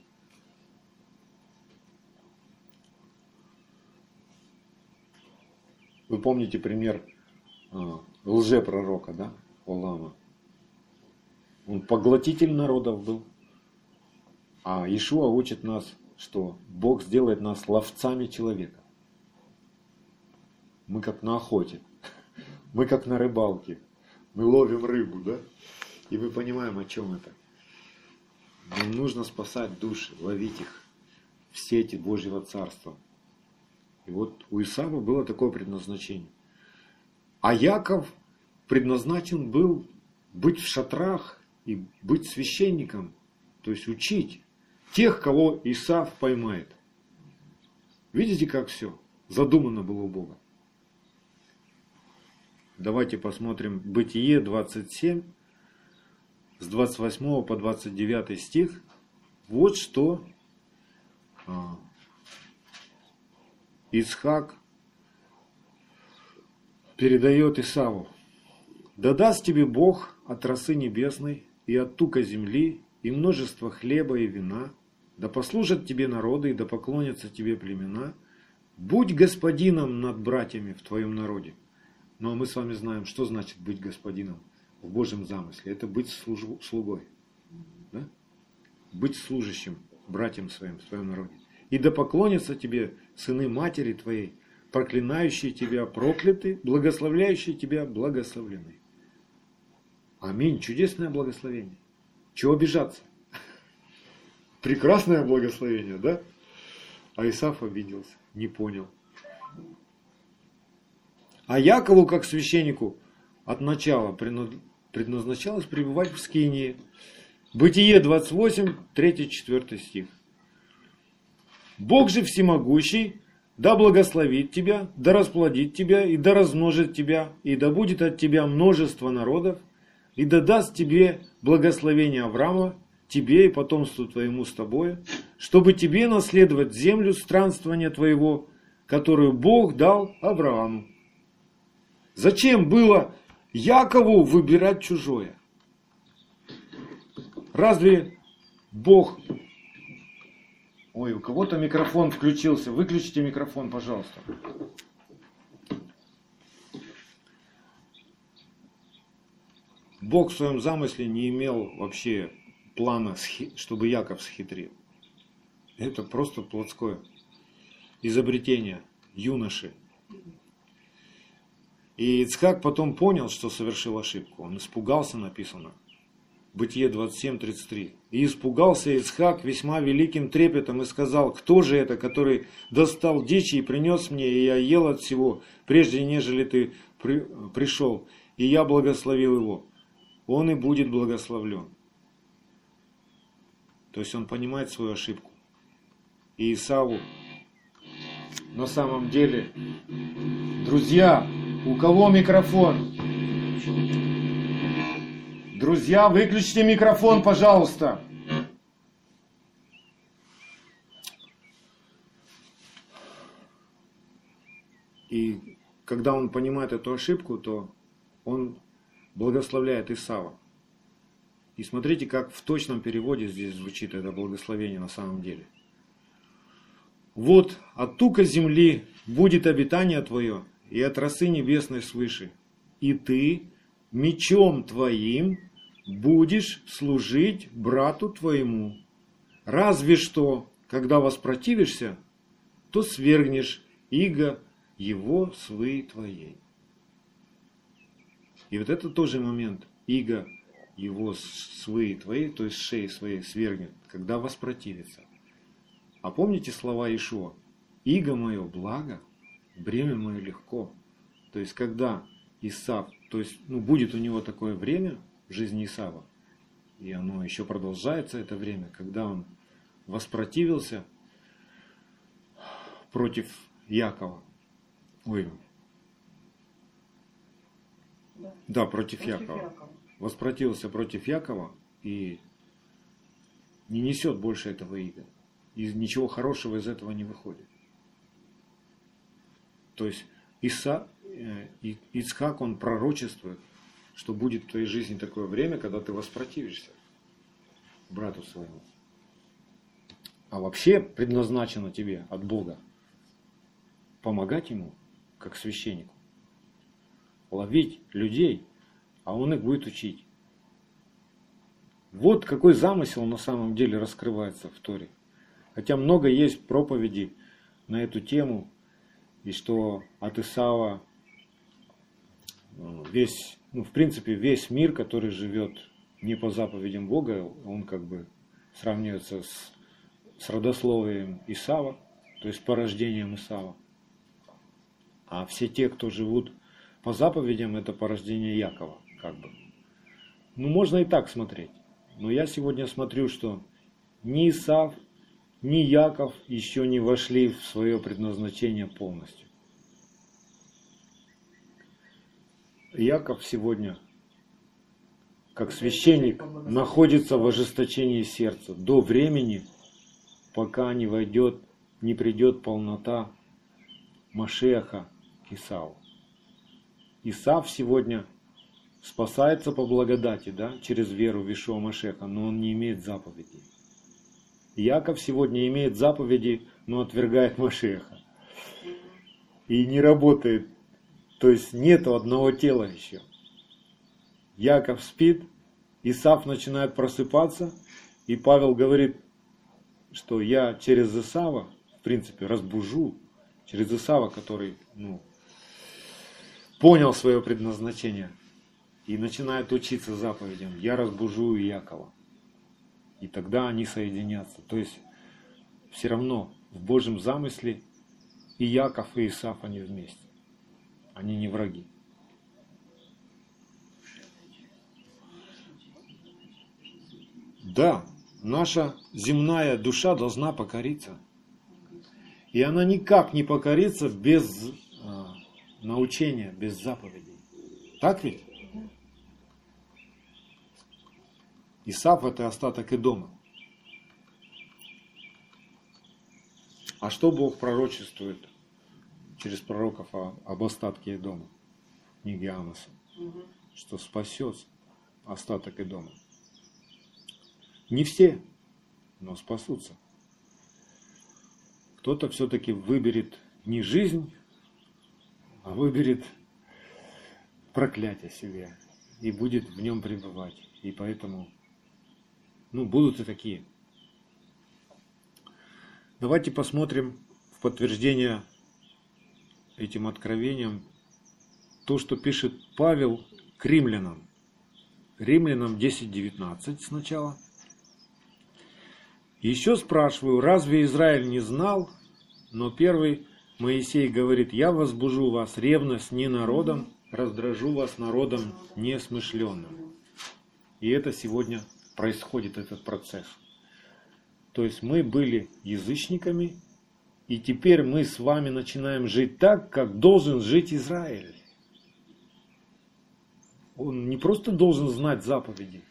Вы помните пример а, лжепророка, да, Олама? Он поглотитель народов был. А Ишуа учит нас, что Бог сделает нас ловцами человека. Мы как на охоте, мы как на рыбалке, мы ловим рыбу, да? И мы понимаем, о чем это. Нам нужно спасать души, ловить их в сети Божьего Царства. И вот у Исава было такое предназначение. А Яков предназначен был быть в шатрах и быть священником, то есть учить тех, кого Исав поймает. Видите, как все задумано было у Бога. Давайте посмотрим Бытие 27, с 28 по 29 стих. Вот что а, Исхак передает Исаву. «Да даст тебе Бог от росы небесной и от тука земли и множество хлеба и вина, да послужат тебе народы и да поклонятся тебе племена, будь господином над братьями в твоем народе». Но мы с вами знаем, что значит быть господином в Божьем замысле. Это быть слугой. Да? Быть служащим братьям своим в своем народе. И да поклонятся тебе сыны матери твоей, проклинающие тебя прокляты, благословляющие тебя благословлены. Аминь. Чудесное благословение. Чего обижаться? Прекрасное благословение, да? А Исаф обиделся, не понял. А Якову, как священнику, от начала предназначалось пребывать в Скинии. Бытие 28, 3-4 стих. Бог же всемогущий, да благословит тебя, да расплодит тебя, и да размножит тебя, и да будет от тебя множество народов, и да даст тебе благословение Авраама, тебе и потомству твоему с тобой, чтобы тебе наследовать землю странствования твоего, которую Бог дал Аврааму. Зачем было Якову выбирать чужое? Разве Бог Ой, у кого-то микрофон включился. Выключите микрофон, пожалуйста. Бог в своем замысле не имел вообще плана, чтобы Яков схитрил. Это просто плотское изобретение юноши. И Ицхак потом понял, что совершил ошибку. Он испугался, написано. Бытие 27.33. «И испугался Исхак весьма великим трепетом и сказал, кто же это, который достал дичи и принес мне, и я ел от всего, прежде нежели ты при, пришел, и я благословил его. Он и будет благословлен». То есть он понимает свою ошибку. И Исаву на самом деле, друзья, у кого микрофон? Друзья, выключите микрофон, пожалуйста. И когда он понимает эту ошибку, то он благословляет Исава. И смотрите, как в точном переводе здесь звучит это благословение на самом деле. Вот от тука земли будет обитание твое, и от росы небесной свыше. И ты мечом твоим будешь служить брату твоему. Разве что, когда воспротивишься, то свергнешь иго его свы твоей. И вот это тоже момент. Иго его с своей твоей, то есть шеи своей свергнет, когда воспротивится. А помните слова Ишуа? Иго мое благо, бремя мое легко. То есть когда Исав, то есть ну, будет у него такое время в жизни Исава, и оно еще продолжается это время, когда он воспротивился против Якова. Ой, Да. да, против, Против Якова. Якова. Воспротивился против Якова и не несет больше этого ига. И ничего хорошего из этого не выходит. То есть Иса, э, Ицхак, он пророчествует, что будет в твоей жизни такое время, когда ты воспротивишься брату своему. А вообще предназначено тебе от Бога помогать ему, как священнику, ловить людей, а он их будет учить. Вот какой замысел на самом деле раскрывается в Торе. Хотя много есть проповедей на эту тему, и что от Исава э, весь, ну, в принципе, весь мир, который живет не по заповедям Бога, он как бы сравнивается с, с родословием Исава, то есть порождением Исава. А все те, кто живут по заповедям, это порождение Якова, как бы. Ну, можно и так смотреть. Но я сегодня смотрю, что ни Исав, ни Яков еще не вошли в свое предназначение полностью. Яков сегодня, как священник, находится в ожесточении сердца до времени, пока не войдет, не придет полнота Машеха к Исаву. Исав сегодня спасается по благодати, да, через веру в Ишуа Машеха, но он не имеет заповедей. Яков сегодня имеет заповеди, но отвергает Машеха. И не работает. То есть нету одного тела еще. Яков спит, Исав начинает просыпаться, и Павел говорит, что я через Исава, в принципе, разбужу, через Исава, который, ну, понял свое предназначение и начинает учиться заповедям. Я разбужу Якова. И тогда они соединятся. То есть все равно в Божьем замысле и Яков, и Исаф, они вместе. Они не враги. Да, наша земная душа должна покориться. И она никак не покорится без а, научения, без заповедей. Так ведь? Исаф это остаток Идома. А что Бог пророчествует через пророков о- об остатке Идома? В книге Амоса. Мгм. Что спасет остаток Идома. Не все, но спасутся. Кто-то все-таки выберет не жизнь, а выберет проклятие себе и будет в нем пребывать. И поэтому, ну, будут и такие. Давайте посмотрим в подтверждение этим откровениям то, что пишет Павел к римлянам. Римлянам 10.19 сначала. Еще спрашиваю, разве Израиль не знал? Но первый Моисей говорит, я возбужу вас ревность не народом, раздражу вас народом несмышленным. И это сегодня происходит, этот процесс. То есть мы были язычниками, и теперь мы с вами начинаем жить так, как должен жить Израиль. Он не просто должен знать заповеди,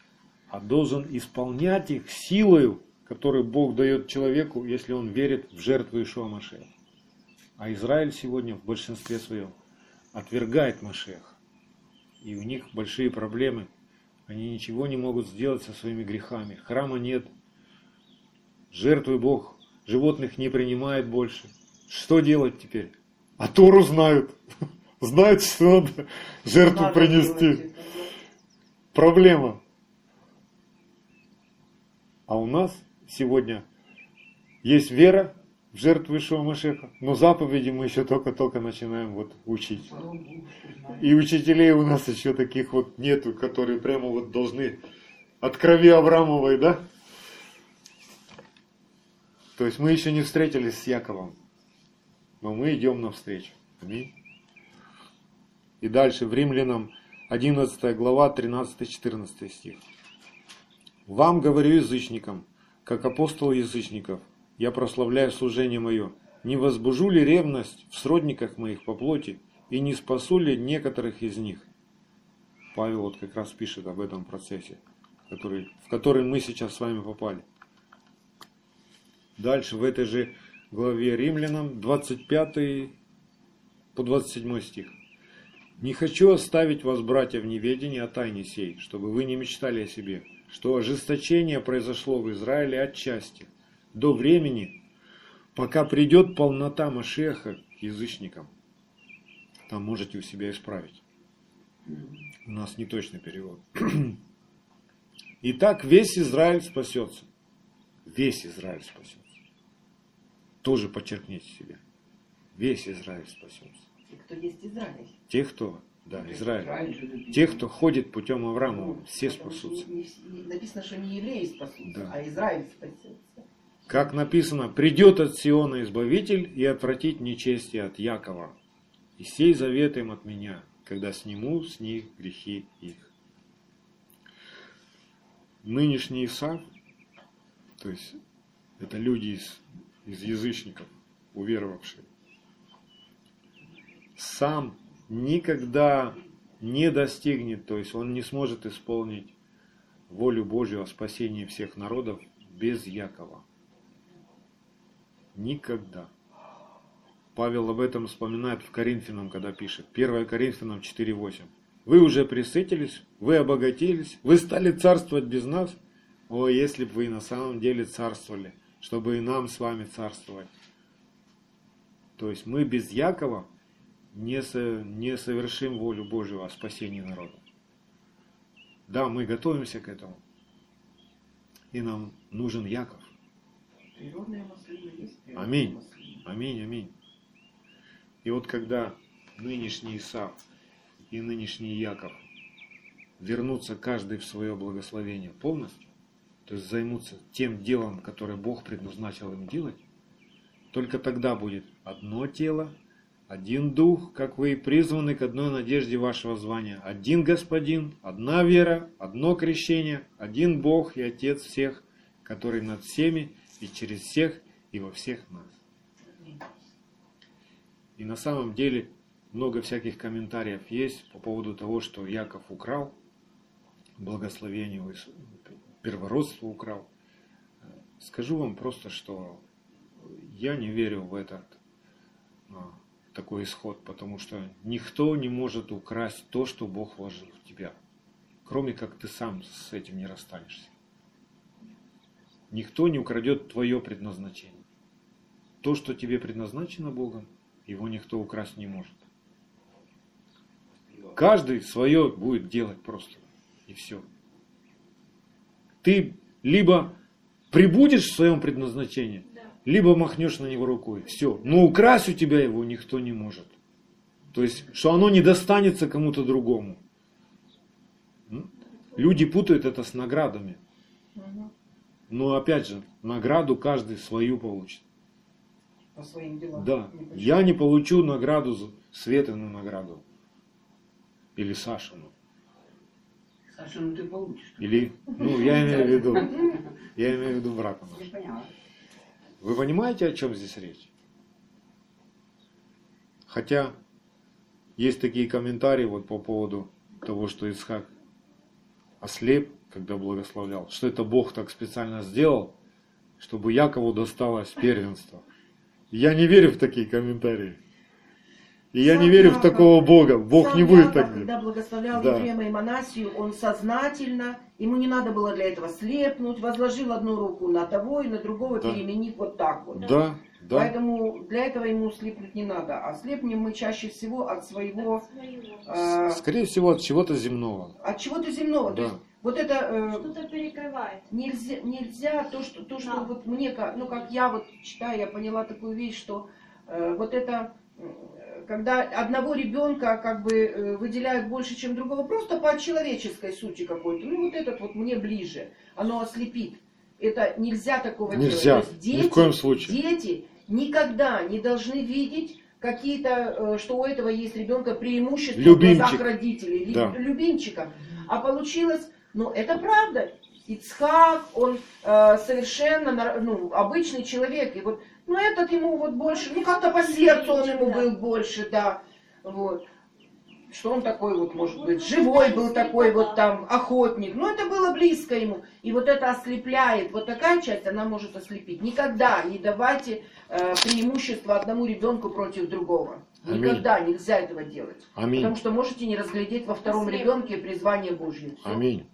а должен исполнять их силою, которую Бог дает человеку, если он верит в жертву Ишуа Машеха. А Израиль сегодня в большинстве своем отвергает Машеха. И у них большие проблемы. Они ничего не могут сделать со своими грехами. Храма нет. Жертвы Бог животных не принимает больше. Что делать теперь? А Тору знают. [LAUGHS] Знают, что надо жертву Надо принести. Проблема. А у нас сегодня есть вера жертв высшего Машеха. Но заповеди мы еще только-только начинаем вот учить. И учителей у нас еще таких вот нету, которые прямо вот должны от крови Аврамовой, да? То есть мы еще не встретились с Яковом, но мы идем навстречу. Аминь. И дальше в Римлянам 11 глава 13-14 стих. Вам говорю язычникам, как апостол язычников, я прославляю служение мое. Не возбужу ли ревность в сродниках моих по плоти, и не спасу ли некоторых из них? Павел вот как раз пишет об этом процессе, который, в который мы сейчас с вами попали. Дальше в этой же главе Римлянам 25 по 27 стих. «Не хочу оставить вас, братья, в неведении о тайне сей, чтобы вы не мечтали о себе, что ожесточение произошло в Израиле отчасти, до времени, пока придет полнота Машеха к язычникам. Там можете у себя исправить. У нас не точный перевод. [CLEARS THROAT] Итак, весь Израиль спасется. Весь Израиль спасется. Тоже подчеркните себе. Весь Израиль спасется. Те, кто есть Израиль. Те, кто, да, Израиль. Те, кто ходит путем Авраама, все спасутся. Не- не- написано, что не евреи спасутся, Да. а Израиль спасется. Как написано, придет от Сиона Избавитель и отвратить нечестие от Якова. И сей завет им от меня, когда сниму с них грехи их. Нынешний Исав, то есть это люди из, из язычников, уверовавшие, сам никогда не достигнет, то есть он не сможет исполнить волю Божью о спасении всех народов без Якова. Никогда. Павел об этом вспоминает в Коринфянам, когда пишет. 1 Коринфянам 4.8. Вы уже присытились, вы обогатились, вы стали царствовать без нас. О, если бы вы на самом деле царствовали, чтобы и нам с вами царствовать. То есть мы без Якова не, со- не совершим волю Божию о спасении народа. Да, мы готовимся к этому. И нам нужен Яков. Аминь. Аминь, аминь. И вот когда нынешний Исав и нынешний Яков вернутся каждый в свое благословение полностью, то есть займутся тем делом, которое Бог предназначил им делать, только тогда будет одно тело, один дух, как вы и призваны к одной надежде вашего звания, один Господин, одна вера, одно крещение, один Бог и Отец всех, который над всеми и через всех и во всех нас. И на самом деле много всяких комментариев есть по поводу того, что Яков украл благословение, первородство украл. Скажу вам просто, что я не верю в этот а, такой исход, потому что никто не может украсть то, что Бог вложил в тебя, кроме как ты сам с этим не расстанешься. Никто не украдет твое предназначение. То, что тебе предназначено Богом, его никто украсть не может. Каждый свое будет делать просто. И все. Ты либо прибудешь в своем предназначении, либо махнешь на него рукой. Все. Но украсть у тебя его никто не может. То есть, что оно не достанется кому-то другому. Люди путают это с наградами. Мгм. Но опять же, награду каждый свою получит. По своим делам. Да, Не я не получу награду, за- Светину награду. Или Сашину. Саша, ну ты получишь. Или, ну, я имею в виду, я имею в виду брата Я поняла. Вы понимаете, о чем здесь речь? Хотя есть такие комментарии вот по поводу того, что Исхак ослеп, когда благословлял, что это Бог так специально сделал, чтобы Якову досталось первенство. Я не верю в такие комментарии. И я Сам не верю в Яков- такого Бога. Бог Сам не будет Яков, так делать. Когда благословлял Да. Ефрема и Манасию, он сознательно, ему не надо было для этого слепнуть, возложил одну руку на того и на другого, Да. переменив вот так вот. Да, да. Поэтому для этого ему слепнуть не надо. А слепнем мы чаще всего от своего, э, Скорее всего, от чего-то земного. от чего-то земного. То Да. есть Вот это э, Что-то перекрывает. нельзя, нельзя то, что, то, что Да. вот мне, ка- ну как я вот читаю, я поняла такую вещь, что э, вот это, э, когда одного ребенка как бы э, выделяют больше, чем другого, просто по человеческой сути какой-то, ну вот этот вот мне ближе, оно ослепит. Это нельзя такого Нельзя, делать. То есть ни в дети, коем случае. дети никогда не должны видеть какие-то, э, что у этого есть ребенка преимущества Любимчик. в глазах родителей, Да. любимчика. А получилось, ну это правда. Ицхак, он э, совершенно ну, обычный человек. И вот, ну этот ему вот больше, ну как-то по сердцу он ему был больше, да. Вот. Что он такой вот, может быть, живой был такой вот там, охотник. Ну это было близко ему. И вот это ослепляет. Вот такая часть, она может ослепить. Никогда не давайте э, преимущество одному ребенку против другого. Аминь. Никогда нельзя этого делать. Аминь. Потому что можете не разглядеть во втором ребенке призвание Божье. Аминь.